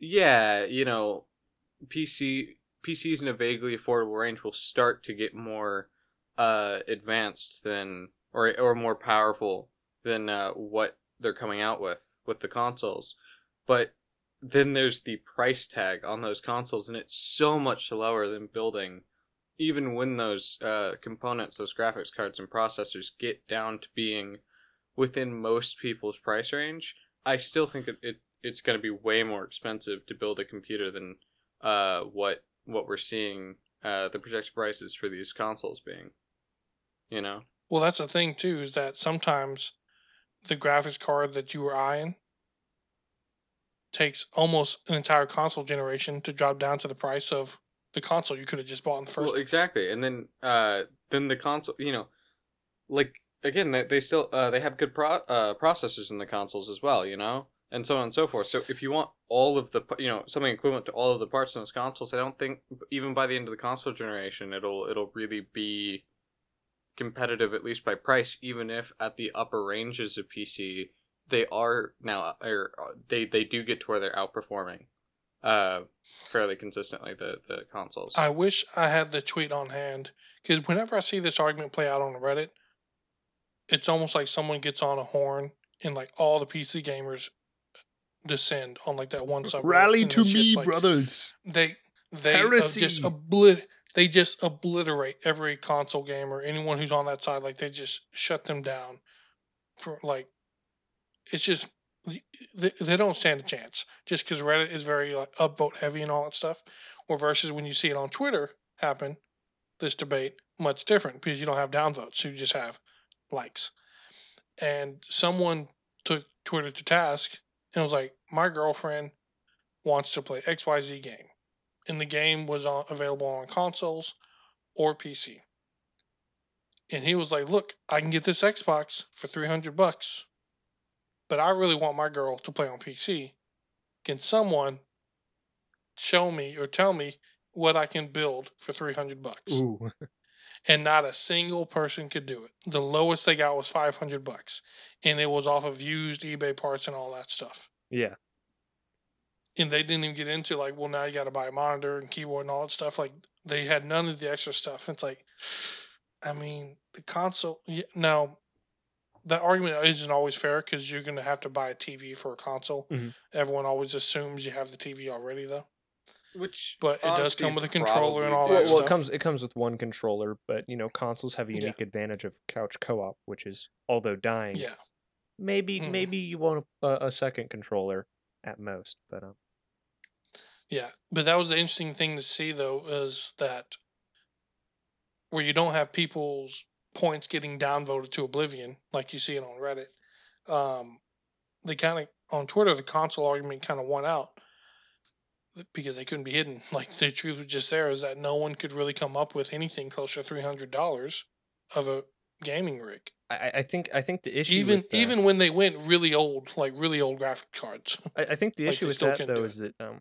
Speaker 2: yeah, you know, PC PCs in a vaguely affordable range will start to get more uh, advanced than or or more powerful than uh, what they're coming out with with the consoles. But then there's the price tag on those consoles, and it's so much lower than building. Even when those uh, components, those graphics cards and processors get down to being within most people's price range, I still think it, it it's going to be way more expensive to build a computer than uh, what what we're seeing uh, the projected prices for these consoles being. You know.
Speaker 1: Well, that's the thing too is that sometimes the graphics card that you were eyeing takes almost an entire console generation to drop down to the price of the console you could have just bought in the first.
Speaker 2: Well,
Speaker 1: place.
Speaker 2: exactly, and then uh, then the console, you know, like again, they, they still uh, they have good pro- uh, processors in the consoles as well, you know, and so on and so forth. So if you want all of the you know something equivalent to all of the parts in those consoles, I don't think even by the end of the console generation, it'll it'll really be competitive at least by price. Even if at the upper ranges of PC, they are now or they they do get to where they're outperforming uh fairly consistently the the consoles.
Speaker 1: I wish I had the tweet on hand because whenever I see this argument play out on Reddit, it's almost like someone gets on a horn and like all the PC gamers descend on like that one subreddit.
Speaker 3: Rally to me,
Speaker 1: like-
Speaker 3: brothers.
Speaker 1: They they uh, just oblit they just obliterate every console gamer, or anyone who's on that side. Like they just shut them down for like it's just they, they don't stand a chance just because Reddit is very like upvote heavy and all that stuff. Or versus when you see it on Twitter happen, this debate much different because you don't have downvotes, you just have likes. And someone took Twitter to task and was like, "My girlfriend wants to play XYZ game." And the game was on, available on consoles or PC. And he was like, "Look, I can get this Xbox for 300 bucks, but I really want my girl to play on PC. Can someone show me or tell me what I can build for 300 bucks?" and not a single person could do it. The lowest they got was 500 bucks, and it was off of used eBay parts and all that stuff.
Speaker 3: Yeah.
Speaker 1: And they didn't even get into like, well, now you got to buy a monitor and keyboard and all that stuff. Like they had none of the extra stuff. And it's like, I mean, the console. yeah, Now, that argument isn't always fair because you're going to have to buy a TV for a console.
Speaker 3: Mhm.
Speaker 1: Everyone always assumes you have the TV already, though.
Speaker 2: Which
Speaker 1: But it does come with a controller and all that
Speaker 3: Well, well,
Speaker 1: stuff.
Speaker 3: it comes it comes with one controller, but you know consoles have a
Speaker 1: Yeah.
Speaker 3: unique advantage of couch co-op, which is although dying,
Speaker 1: Yeah.
Speaker 3: maybe
Speaker 1: Mhm.
Speaker 3: maybe you want a, a second controller at most, but um,
Speaker 1: Yeah, but that was the interesting thing to see though is that where you don't have people's points getting downvoted to oblivion like you see it on Reddit. Um, they kind of on Twitter the console argument kind of won out because they couldn't be hidden. Like the truth was just there is that no one could really come up with anything close to three hundred dollars of a gaming rig.
Speaker 3: I, I think I think the issue
Speaker 1: Even
Speaker 3: the-
Speaker 1: even when they went really old, like really old graphic cards.
Speaker 3: I, I think the issue
Speaker 1: they
Speaker 3: with that though is that um,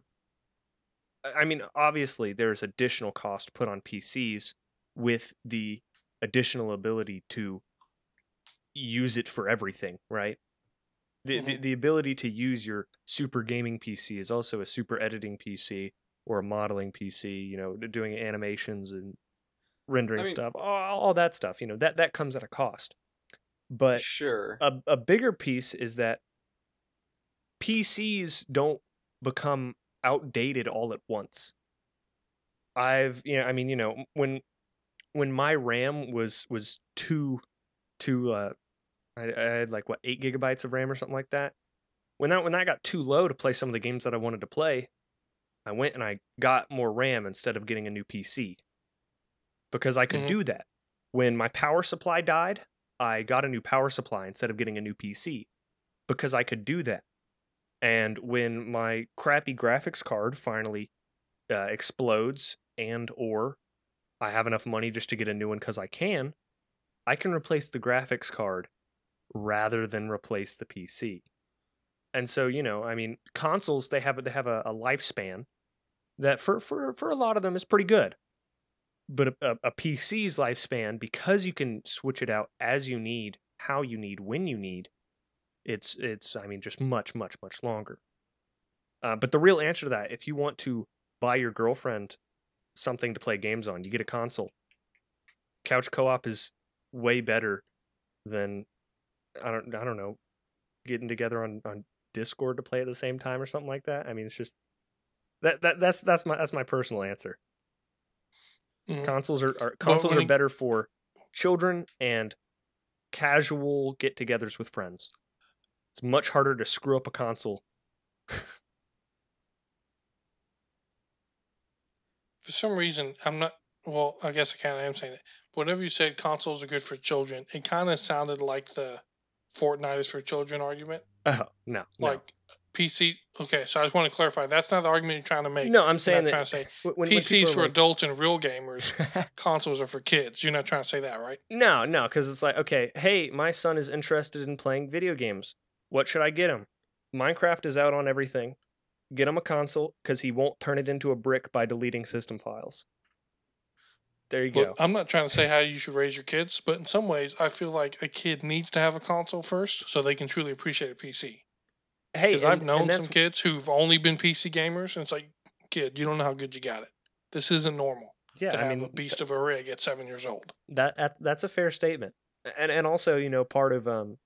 Speaker 3: I mean, obviously there's additional cost put on PCs with the additional ability to use it for everything, right? The, the
Speaker 1: Mhm.
Speaker 3: the ability to use your super gaming PC is also a super editing PC or a modeling PC, you know, doing animations and rendering
Speaker 2: mean-
Speaker 3: stuff, all, all that stuff, you know, that that comes at a cost. But
Speaker 2: sure.
Speaker 3: a, a bigger piece is that PCs don't become outdated all at once. I've you know I mean you know when when my RAM was was two two uh I, I had like what eight gigabytes of RAM or something like that. When that when that got too low to play some of the games that I wanted to play, I went and I got more RAM instead of getting a new PC because I could
Speaker 1: Mhm.
Speaker 3: do that. When my power supply died, I got a new power supply instead of getting a new PC because I could do that. And when my crappy graphics card finally uh, explodes and or I have enough money just to get a new one cuz I can, I can replace the graphics card rather than replace the PC. And so, you know, I mean, consoles they have they have a, a lifespan that for for for a lot of them is pretty good. But a, a, PC's lifespan, because you can switch it out as you need, how you need, when you need, it's it's I mean just much much much longer. Uh, but the real answer to that, if you want to buy your girlfriend something to play games on, you get a console. Couch co-op is way better than I don't I don't know getting together on on Discord to play at the same time or something like that. I mean, it's just that that that's that's my that's my personal answer.
Speaker 1: Mhm.
Speaker 3: Consoles are, are consoles are better for children and casual get-togethers with friends. It's much harder to screw up a console.
Speaker 1: For some reason, I'm not. Well, I guess I kind of am saying it. Whenever you said consoles are good for children, it kind of sounded like the Fortnite is for children argument.
Speaker 3: Oh no, no.
Speaker 1: Like PC. Okay, so I just want to clarify. That's not the argument you're trying to make.
Speaker 3: no, I'm saying
Speaker 1: not trying to say
Speaker 3: when, when
Speaker 1: PCs
Speaker 3: are
Speaker 1: for
Speaker 3: like-
Speaker 1: adults and real gamers. consoles are for kids. You're not trying to say that, right?
Speaker 3: No, no, because it's like, okay, hey, my son is interested in playing video games. What should I get him? Minecraft is out on everything. Get him a console because he won't turn it into a brick by deleting system files. There you
Speaker 1: Look,
Speaker 3: go.
Speaker 1: I'm not trying to say how you should raise your kids, but in some ways, I feel like a kid needs to have a console first so they can truly appreciate a PC.
Speaker 3: Hey,
Speaker 1: Because I've known some kids who've only been PC gamers, and it's like, kid, you don't know how good you got it. This isn't normal
Speaker 3: yeah,
Speaker 1: to
Speaker 3: I
Speaker 1: have
Speaker 3: mean,
Speaker 1: a beast of a rig at seven years old.
Speaker 3: that, that that's a fair statement and and also you know part of um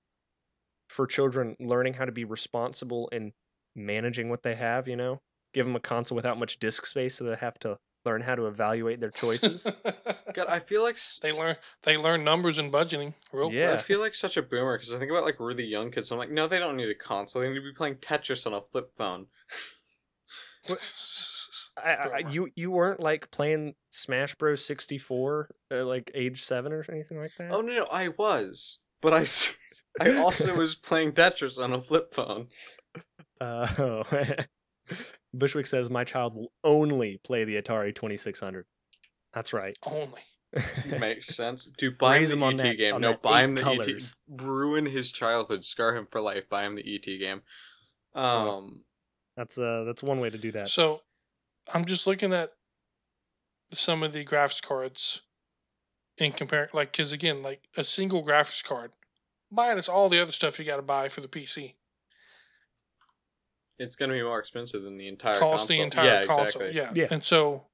Speaker 3: for children learning how to be responsible in managing what they have you know give them a console without much disk space so they have to learn how to evaluate their choices
Speaker 2: God, I feel like s-
Speaker 1: they learn they learn numbers and budgeting real
Speaker 3: Yeah.
Speaker 2: I feel like such a boomer because I think about like really young kids. I'm like, no, they don't need a console. They need to be playing Tetris on a flip phone.
Speaker 3: I, I, you you weren't like playing Smash Bros 64 uh, like age 7 or anything like that
Speaker 2: Oh no, no, I was, but I I also was playing Tetris on a flip phone.
Speaker 3: Uh, oh. Bushwick says my child will only play the Atari 2600. That's right.
Speaker 1: Only.
Speaker 2: Makes sense. Dude, buy him
Speaker 3: Raise
Speaker 2: the
Speaker 3: him on
Speaker 2: ET
Speaker 3: that-
Speaker 2: game.
Speaker 3: on
Speaker 2: No, buy him the
Speaker 3: colors.
Speaker 2: ET. Ruin his childhood, scar him for life. Buy him the ET game. Um,
Speaker 3: That's uh that's one way to do that.
Speaker 1: So I'm just looking at some of the graphics cards and compare, like, because again, like a single graphics card minus all the other stuff you got to buy for the PC
Speaker 2: it's gonna be more expensive than the entire
Speaker 1: costs the
Speaker 2: console.
Speaker 1: entire
Speaker 2: yeah,
Speaker 1: console.
Speaker 2: Exactly.
Speaker 1: Yeah.
Speaker 3: Yeah.
Speaker 1: And so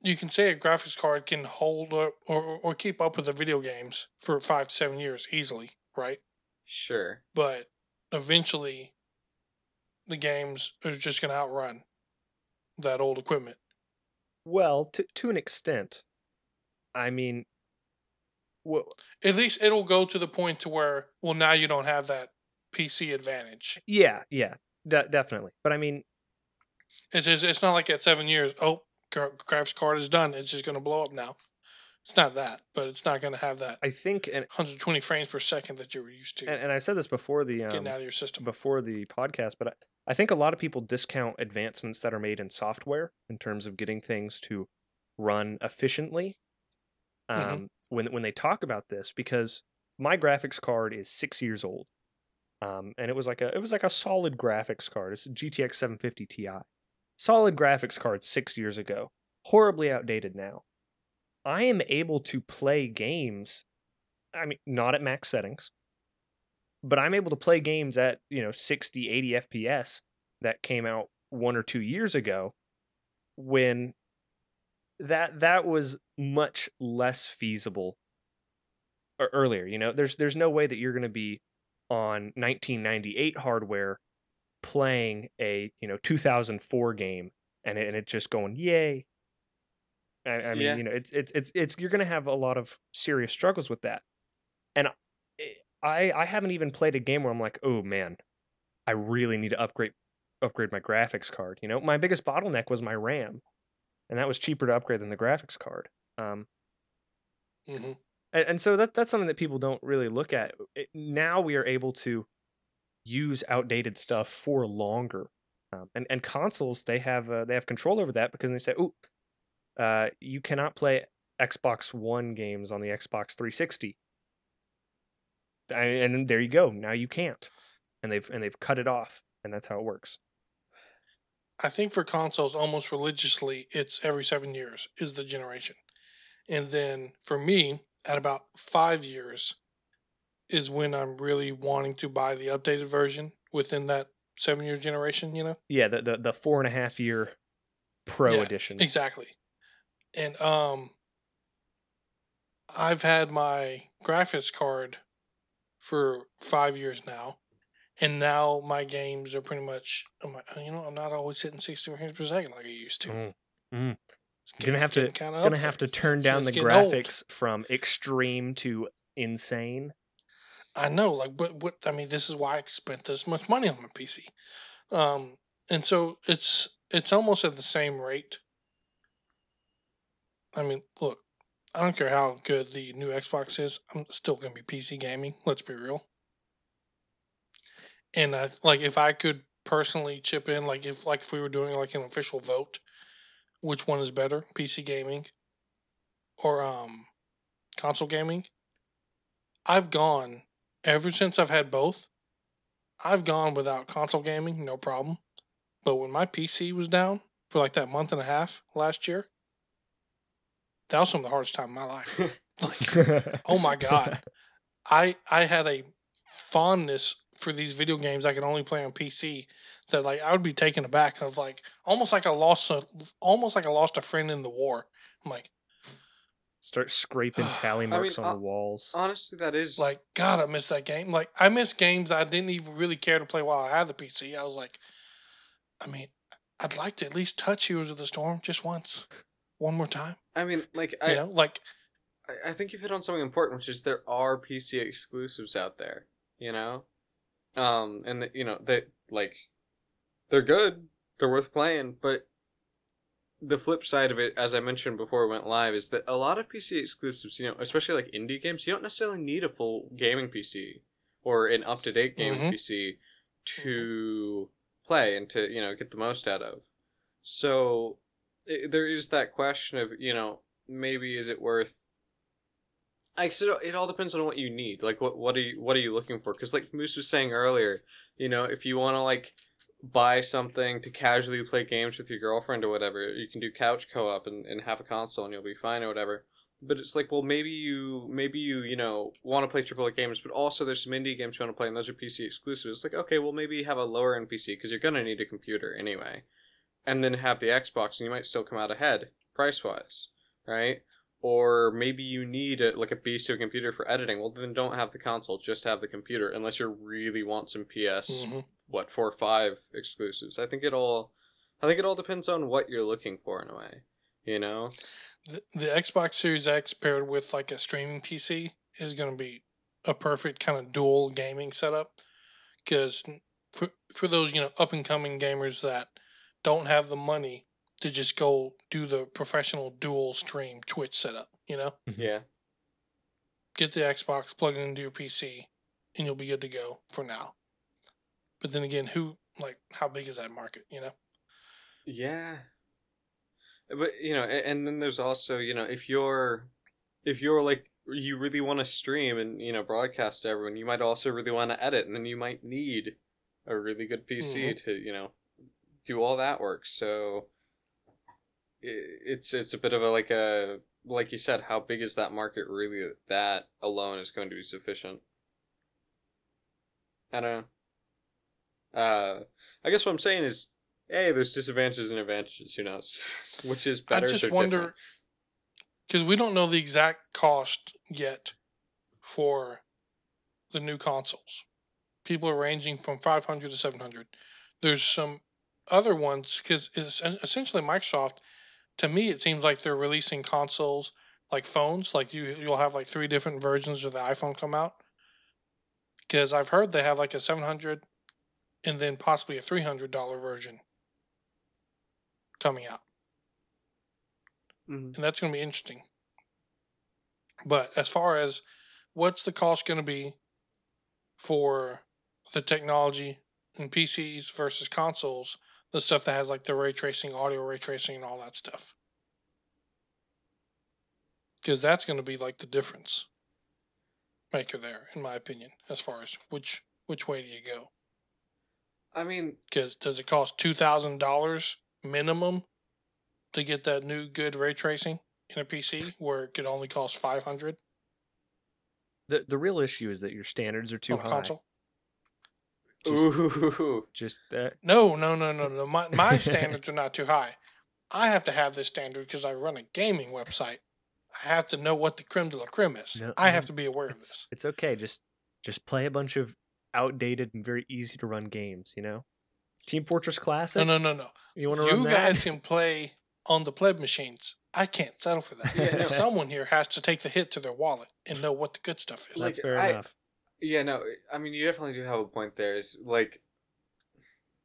Speaker 1: you can say a graphics card can hold up or, or keep up with the video games for five to seven years easily, right?
Speaker 2: Sure.
Speaker 1: But eventually the games are just going to outrun that old equipment.
Speaker 3: Well, to to an extent. I mean well,
Speaker 1: At least it'll go to the point to where, well, now you don't have that PC advantage.
Speaker 3: yeah, yeah. De- definitely. But I mean,
Speaker 1: It's just, it's not like at seven years, oh, graphics card is done. It's just going to blow up now. It's not that, but it's not going to have that
Speaker 3: I think and
Speaker 1: 120 frames per second that you were used to
Speaker 3: and, and I said this before the um,
Speaker 1: getting out of your system.
Speaker 3: before the podcast, but I, I think a lot of people discount advancements that are made in software in terms of getting things to run efficiently. Um,
Speaker 1: Mhm.
Speaker 3: when when they talk about this, because my graphics card is six years old, um, and it was like a it was like a solid graphics card. It's a GTX 750 Ti, solid graphics card six years ago, horribly outdated now. I am able to play games. I mean, not at max settings, but I'm able to play games at, you know, 60, 80 FPS that came out one or two years ago when that that was much less feasible earlier, you know. There's there's no way that you're going to be on 1998 hardware playing a, you know, 2004 game and it, and it just going, "Yay." I, I mean,
Speaker 2: Yeah.
Speaker 3: you know, it's it's it's it's you're going to have a lot of serious struggles with that. And I I haven't even played a game where I'm like, oh man, I really need to upgrade upgrade my graphics card. You know, my biggest bottleneck was my RAM, and that was cheaper to upgrade than the graphics card. Um,
Speaker 1: hmm
Speaker 3: and, and so that that's something that people don't really look at. It, now we are able to use outdated stuff for longer, um, and and consoles they have uh, they have control over that because they say, oh, uh, you cannot play Xbox One games on the Xbox 360. I, and then there you go. Now you can't, and they've and they've cut it off, and that's how it works.
Speaker 1: I think for consoles, almost religiously, it's every seven years is the generation. And then for me, at about five years, is when I'm really wanting to buy the updated version within that seven year generation, you know?
Speaker 3: Yeah, the the, the four and a half year Pro
Speaker 1: Yeah,
Speaker 3: edition.
Speaker 1: Exactly. And um I've had my graphics card for five years now. And now my games are pretty much, I'm like, you know, I'm not always hitting 60 frames per second like I used to.
Speaker 3: Mm, mm. You're gonna have to- Gonna have to turn down the
Speaker 1: getting old.
Speaker 3: graphics from extreme to insane.
Speaker 1: I know, like, but what I mean, this is why I spent this much money on my PC, um, and so it's it's almost at the same rate. I mean, look, I don't care how good the new Xbox is, I'm still gonna be PC gaming. Let's be real. And I like if I could personally chip in, like if like if we were doing like an official vote, which one is better, PC gaming or um console gaming? I've gone ever since I've had both. I've gone without console gaming, no problem. But when my PC was down for like that month and a half last year, that was some of the hardest time of my life. like, oh my god, I I had a fondness for these video games I could only play on PC that like I would be taken aback of like almost like I lost a almost like I lost a friend in the war. I'm like
Speaker 3: Start scraping tally
Speaker 2: mean,
Speaker 3: marks on
Speaker 2: uh,
Speaker 3: the walls.
Speaker 2: Honestly, that is
Speaker 1: like God, I miss that game. Like I miss games I didn't even really care to play while I had the PC. I was like, I mean, I'd like to at least touch Heroes of the Storm just once, one more time.
Speaker 2: I mean, like
Speaker 1: You
Speaker 2: I,
Speaker 1: know, like
Speaker 2: I I think you've hit on something important, which is there are PC exclusives out there. You know, um, and the, you know they like they're good, they're worth playing, but the flip side of it, as I mentioned before we went live, is that a lot of PC exclusives, you know, especially like indie games, you don't necessarily need a full gaming PC or an up to date gaming
Speaker 1: Mhm.
Speaker 2: PC to play and to you know get the most out of. So i there is that question of you know maybe is it worth I guess it, it all depends on what you need. Like what what are you what are you looking for? Because like Moose was saying earlier, you know, if you want to like buy something to casually play games with your girlfriend or whatever, you can do couch co-op and, and have a console and you'll be fine or whatever. But it's like, well, maybe you maybe you you know want to play AAA games, but also there's some indie games you want to play, and those are PC exclusives. It's like, okay, well maybe have a lower end PC because you're gonna need a computer anyway, and then have the Xbox, and you might still come out ahead price wise, right? or maybe you need a, like a beast of a computer for editing. Well, then don't have the console, just have the computer, unless you really want some PS
Speaker 1: mhm.
Speaker 2: What four or five exclusives. I think it all, I think it all depends on what you're looking for in a way, you know.
Speaker 1: the, the Xbox Series X paired with like a streaming PC is going to be a perfect kind of dual gaming setup. Because for for those you know up and coming gamers that don't have the money to just go do the professional dual stream Twitch setup, you know, mm-hmm.
Speaker 2: Yeah,
Speaker 1: get the Xbox, plug it into your PC, and you'll be good to go for now. But then again, who like how big is that market? You know,
Speaker 2: yeah. But you know, a- and then there's also you know if you're, if you're like you really want to stream and you know broadcast to everyone, you might also really want to edit, and then you might need a really good PC mm-hmm. to you know do all that work. So it's it's a bit of a like a like you said, how big is that market really? That alone is going to be sufficient. I don't know. Uh, I guess what I'm saying is, hey, there's disadvantages and advantages. Who knows? Which is better?
Speaker 1: I just wonder because we don't know the exact cost yet for the new consoles. People are ranging from 500 to 700. There's some other ones because essentially Microsoft. To me, it seems like they're releasing consoles like phones. Like you, you'll have like three different versions of the iPhone come out. Because I've heard they have like a 700 and then possibly a three hundred dollar version coming out,
Speaker 2: Mhm.
Speaker 1: and that's going to be interesting. But as far as what's the cost going to be for the technology in PCs versus consoles, the stuff that has like the ray tracing, audio ray tracing, and all that stuff. Because that's going to be like the difference maker there, in my opinion, as far as which which way do you go?
Speaker 2: I mean,
Speaker 1: Because does it cost two thousand dollars minimum to get that new good ray tracing in a PC, where it could only cost five hundred
Speaker 3: The the real issue is that your standards are too
Speaker 1: on
Speaker 3: high.
Speaker 1: console?
Speaker 3: Just,
Speaker 2: ooh,
Speaker 3: just that.
Speaker 1: No, no, no, no, no. My my standards are not too high. I have to have this standard because I run a gaming website. I have to know what the creme de la creme is.
Speaker 3: No,
Speaker 1: I have to be aware of this.
Speaker 3: it's okay. Just just play a bunch of outdated and very easy to run games. You know, Team Fortress Classic.
Speaker 1: No, no, no, no.
Speaker 3: You want to run
Speaker 1: You
Speaker 3: that?
Speaker 1: guys can play on the pleb machines. I can't settle for that.
Speaker 2: Yeah, no.
Speaker 1: Someone here has to take the hit to their wallet and know what the good stuff is.
Speaker 3: That's
Speaker 2: Like,
Speaker 3: fair
Speaker 2: I-
Speaker 3: enough.
Speaker 2: yeah, no, I mean, you definitely do have a point there. Is like,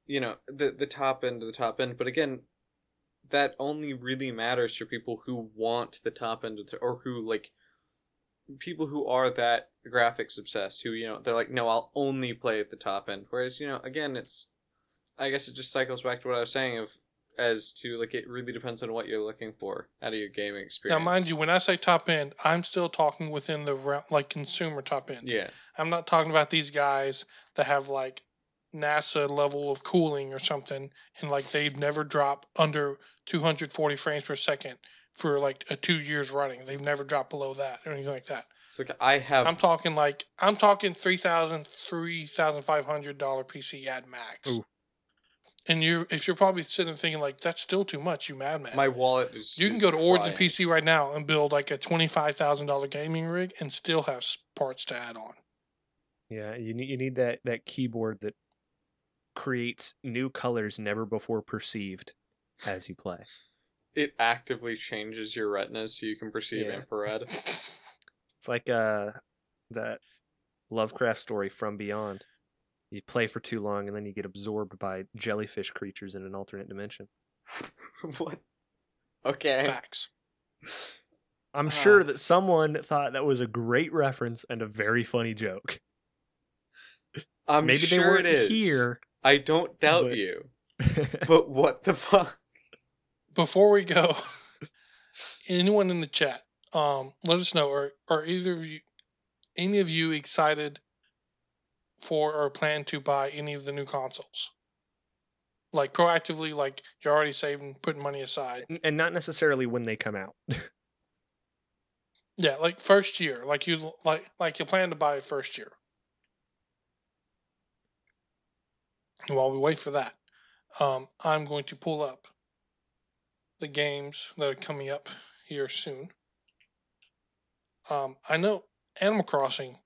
Speaker 2: you know, the the top end of the top end, but again, that only really matters for people who want the top end of the, or who like people who are that graphics obsessed who you know they're like no i'll only play at the top end whereas you know again it's i guess it just cycles back to what i was saying of as to like it really depends on what you're looking for out of your gaming experience.
Speaker 1: Now, mind you, when I say top end, I'm still talking within the realm, like consumer top end.
Speaker 2: yeah
Speaker 1: I'm not talking about these guys that have like NASA level of cooling or something, and like they've never dropped under 240 frames per second for like a two years running. They've never dropped below that or anything like that.
Speaker 2: it's like i have
Speaker 1: I'm talking like I'm talking three thousand, three thousand five hundred dollar PC at max.
Speaker 3: Ooh.
Speaker 1: And you, if you're probably sitting there thinking like that's still too much, you madman.
Speaker 2: my wallet is
Speaker 1: you can
Speaker 2: is
Speaker 1: go to Origin
Speaker 2: crying.
Speaker 1: PC right now and build like a twenty five thousand dollar gaming rig and still have parts to add on.
Speaker 3: Yeah, you need you need that that keyboard that creates new colors never before perceived as you play.
Speaker 2: It actively changes your retina so you can perceive
Speaker 3: Yeah.
Speaker 2: infrared
Speaker 3: It's like uh that Lovecraft story from Beyond. You play for too long and then you get absorbed by jellyfish creatures in an alternate dimension.
Speaker 2: what okay
Speaker 1: Facts.
Speaker 3: I'm sure
Speaker 2: Ah.
Speaker 3: that someone thought that was a great reference and a very funny joke.
Speaker 2: i'm
Speaker 3: Maybe
Speaker 2: sure
Speaker 3: they weren't
Speaker 2: it is
Speaker 3: here.
Speaker 2: i don't doubt
Speaker 3: but-
Speaker 2: you but what the fuck
Speaker 1: Before we go, anyone in the chat, um, let us know. Are are either of you, any of you excited for or plan to buy any of the new consoles? Like proactively, like you're already saving, putting money aside.
Speaker 3: and not necessarily when they come out.
Speaker 1: Yeah, like first year, like you like like you plan to buy it first year. And while we wait for that, um, I'm going to pull up the games that are coming up here soon. Um, I know Animal Crossing,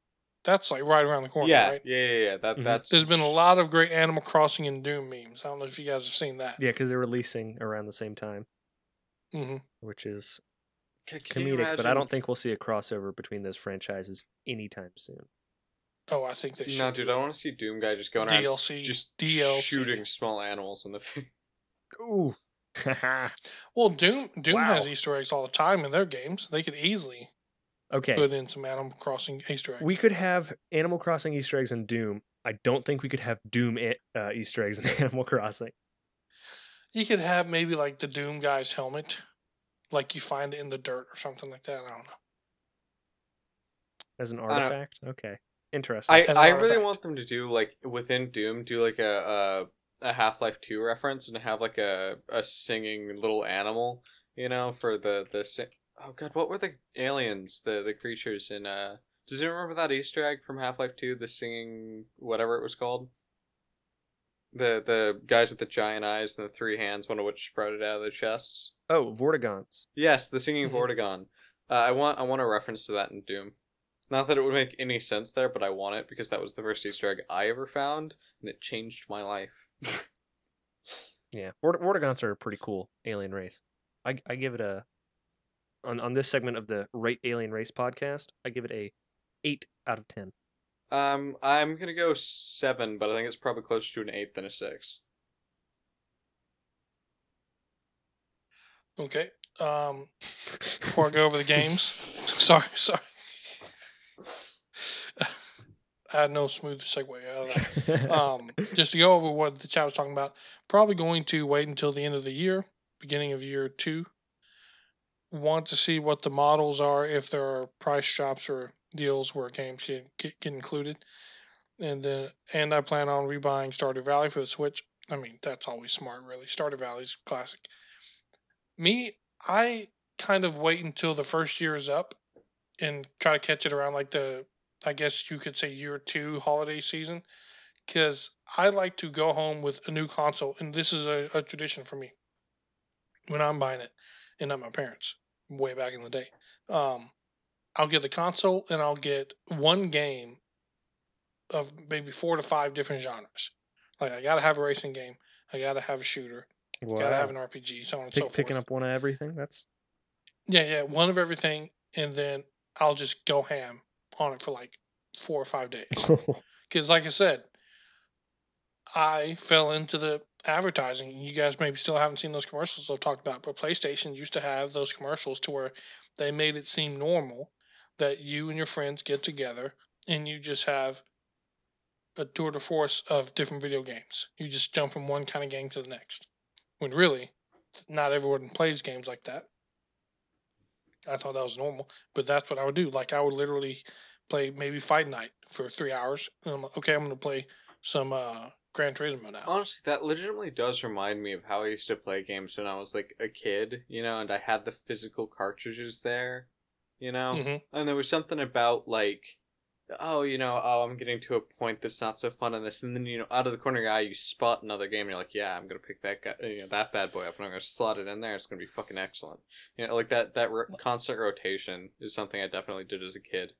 Speaker 1: that's like right around the corner,
Speaker 2: yeah,
Speaker 1: right?
Speaker 2: yeah, yeah, yeah. That
Speaker 3: Mhm.
Speaker 2: that's
Speaker 1: There's been a lot of great Animal Crossing and Doom memes. I don't know if you guys have seen that.
Speaker 3: yeah, because they're releasing around the same time,
Speaker 1: mm-hmm.
Speaker 3: which is
Speaker 2: Ca- can
Speaker 3: comedic, but I don't think we'll see a crossover between those franchises anytime soon.
Speaker 1: Oh, I think they should.
Speaker 2: No, dude, I want to see Doom guy just going around
Speaker 1: DLC,
Speaker 2: just
Speaker 1: DLC.
Speaker 2: shooting small animals in the.
Speaker 3: Ooh.
Speaker 1: Well, Doom Doom has Easter eggs all the time in their games. They could easily
Speaker 3: okay.
Speaker 1: put in some Animal Crossing Easter eggs.
Speaker 3: We could have Animal Crossing Easter eggs in Doom. I don't think we could have Doom uh, Easter eggs in Animal Crossing.
Speaker 1: you could have maybe like the Doom guy's helmet, like you find it in the dirt or something like that. I don't know.
Speaker 3: As an
Speaker 2: don't-
Speaker 3: artifact? Okay. Interesting.
Speaker 2: I,
Speaker 1: As an
Speaker 2: I really want them to do like within Doom, do like a a, a Half Life Two reference and have like a a singing little animal, you know, for the the. si- Oh god, what were the aliens, the the creatures in uh? Does anyone remember that Easter egg from Half Life Two, the singing whatever it was called? The the guys with the giant eyes and the three hands, one of which sprouted out of their chests.
Speaker 3: oh, Vortigaunts.
Speaker 2: Yes, the singing
Speaker 1: Mhm.
Speaker 2: Vortigaunt. Uh, I want I want a reference to that in Doom. Not that it would make any sense there, but I want it because that was the first Easter egg I ever found, and it changed my life.
Speaker 3: Yeah. Vort- Vortigaunts are a pretty cool alien race. I, I give it a. On, on this segment of the Right Alien Race podcast, I give it a 8 out of 10.
Speaker 2: Um, I'm gonna go seven, but I think it's probably closer to an eight than a six.
Speaker 1: Okay. Um, before I go over the games, sorry, sorry. I had no smooth segue out of that. Um, just to go over what the chat was talking about, probably going to wait until the end of the year, beginning of year two. Want to see what the models are, if there are price drops or deals where games get, get, get included. And then, and I plan on rebuying Stardew Valley for the Switch. I mean, that's always smart, really. Stardew Valley's classic. Me, I kind of wait until the first year is up and try to catch it around like the I guess you could say year two holiday season because I like to go home with a new console, and this is a, a, tradition for me when I'm buying it, and not my parents way back in the day. Um, I'll get the console and I'll get one game of maybe four to five different genres. Like I gotta have a racing game, I gotta have a shooter, wow. gotta have an RPG, so on and
Speaker 3: Pick,
Speaker 1: so forth.
Speaker 3: Picking up one of everything. That's
Speaker 1: yeah, yeah, one of everything, and then I'll just go ham on it for like four or five days. Because, like I said, I fell into the advertising. You guys maybe still haven't seen those commercials I've talked about, but PlayStation used to have those commercials to where they made it seem normal that you and your friends get together and you just have a tour de force of different video games. You just jump from one kind of game to the next. When really, not everyone plays games like that. I thought that was normal, but that's what I would do. Like I would literally play maybe Fight Night for three hours. And I'm like, okay, I'm going to play some uh, Gran Turismo now.
Speaker 2: Honestly, that legitimately does remind me of how I used to play games when I was like a kid, you know, and I had the physical cartridges there, you know?
Speaker 1: Mm-hmm.
Speaker 2: And there was something about like, oh, you know, oh, I'm getting to a point that's not so fun in this, and then you know, out of the corner of your eye, you spot another game, and you're like, yeah, I'm gonna pick that guy, you know, that bad boy up, and I'm gonna slot it in there. It's gonna be fucking excellent. You know, like that that ro- constant rotation is something I definitely did as a kid.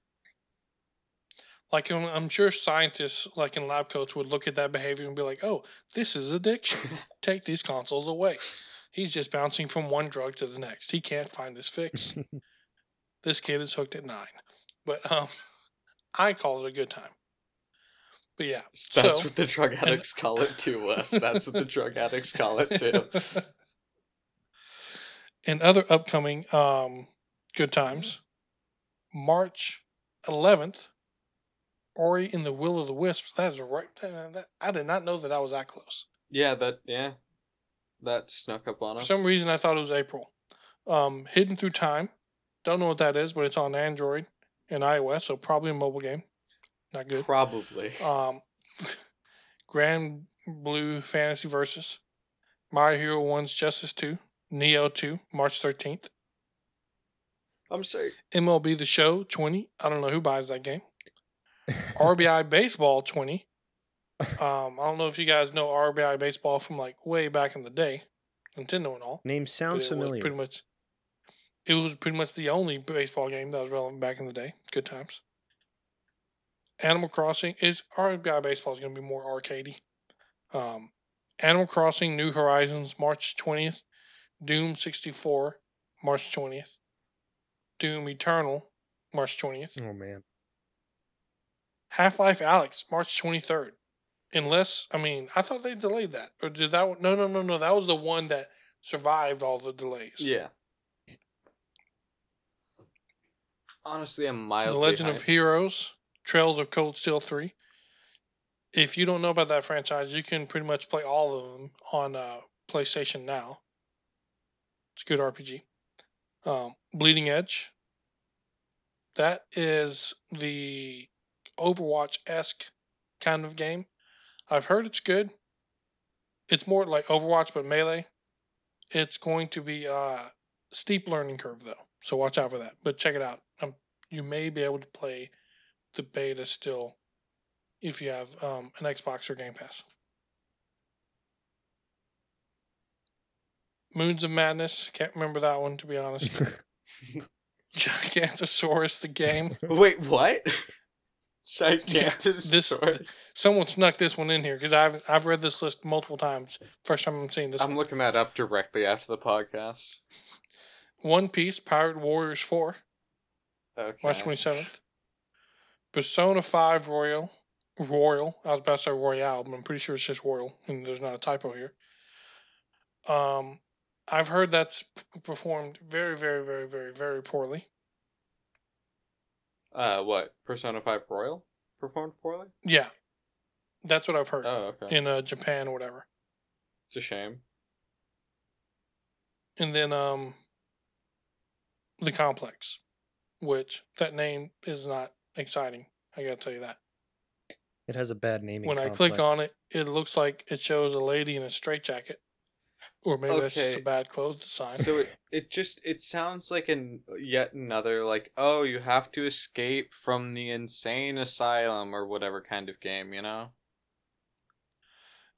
Speaker 1: Like I'm sure scientists, like in lab coats, would look at that behavior and be like, "Oh, this is addiction. Take these consoles away. He's just bouncing from one drug to the next. He can't find his fix. this kid is hooked at nine. But um, I call it a good time. But yeah,
Speaker 2: that's
Speaker 1: so,
Speaker 2: what the drug addicts and, call it to us. That's what the drug addicts call it too.
Speaker 1: and other upcoming um, good times, March 11th Ori and the Will of the Wisps. That is right. That, I did not know that I was that close.
Speaker 2: Yeah, that yeah, that snuck up on us.
Speaker 1: For some reason, I thought it was April. Um, Hidden Through Time. Don't know what that is, but it's on Android and iOS, so probably a mobile game. Not good.
Speaker 2: Probably.
Speaker 1: Um, Granblue Fantasy Versus. My Hero One's Justice 2. Nioh 2, March 13th.
Speaker 2: I'm sorry.
Speaker 1: MLB The Show 20. I don't know who buys that game. RBI Baseball 20. Um, I don't know if you guys know RBI Baseball from like way back in the day, Nintendo and all.
Speaker 3: Name sounds familiar.
Speaker 1: Pretty much, it was pretty much the only baseball game that was relevant back in the day. Good times. Animal Crossing is RBI Baseball is going to be more arcadey. Um, Animal Crossing New Horizons March twentieth. Doom sixty four March twentieth. Doom Eternal March twentieth.
Speaker 3: Oh man.
Speaker 1: Half Life Alyx, March 23rd. Unless, I mean, I thought they delayed that. Or did that? No, no, no, no. That was the one that survived all the delays.
Speaker 2: Yeah. Honestly, I'm mildly.
Speaker 1: The Legend of Heroes, Trails of Cold Steel 3. If you don't know about that franchise, you can pretty much play all of them on uh, PlayStation Now. It's a good RPG. Um, Bleeding Edge. That is the Overwatch esque kind of game. I've heard it's good. It's more like Overwatch but melee. It's going to be a steep learning curve though, so watch out for that. But check it out. Um, you may be able to play the beta still if you have um, an Xbox or Game Pass. Moons of Madness. Can't remember that one to be honest. Gigantosaurus the game.
Speaker 2: Wait, what?
Speaker 1: Gigantosaurus. this someone snuck this one in here because I've I've read this list multiple times. First time I'm seeing this.
Speaker 2: I'm one. looking that up directly after the podcast.
Speaker 1: One Piece Pirate Warriors Four. Okay. March twenty seventh. Persona 5 Royal. Royal. I was about to say Royale, but I'm pretty sure it's just Royal, and there's not a typo here. Um, I've heard that's performed very, very, very, very, very poorly.
Speaker 2: Uh, what Persona Five Royal performed poorly?
Speaker 1: Yeah, that's what I've heard
Speaker 2: Oh, okay.
Speaker 1: in uh, Japan or whatever.
Speaker 2: It's a shame.
Speaker 1: And then um, the complex, which that name is not exciting. I gotta tell you that.
Speaker 3: It has a bad naming.
Speaker 1: when I click on it, it looks like it shows a lady in a straitjacket, or maybe that's just a
Speaker 2: Okay.
Speaker 1: bad clothes design.
Speaker 2: So it, it just it sounds like an yet another like oh you have to escape from the insane asylum or whatever kind of game you know.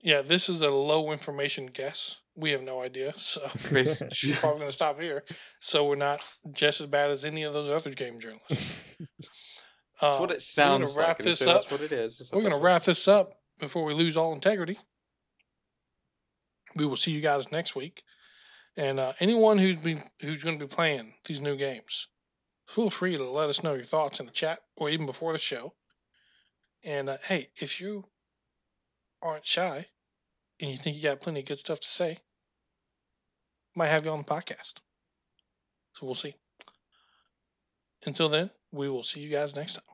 Speaker 1: yeah, this is a low information guess. We have no idea, so
Speaker 2: Bas-
Speaker 1: we're probably gonna stop here. So we're not just as bad as any of those other game journalists.
Speaker 2: That's
Speaker 1: Uh,
Speaker 2: what it sounds
Speaker 1: wrap
Speaker 2: like. and
Speaker 1: this
Speaker 2: so
Speaker 1: up.
Speaker 2: That's what it is. is
Speaker 1: we're gonna wrap this up before we lose all integrity. We will see you guys next week, and uh, anyone who's been who's going to be playing these new games, feel free to let us know your thoughts in the chat or even before the show. And uh, hey, if you aren't shy and you think you got plenty of good stuff to say, might have you on the podcast. So we'll see. Until then, we will see you guys next time.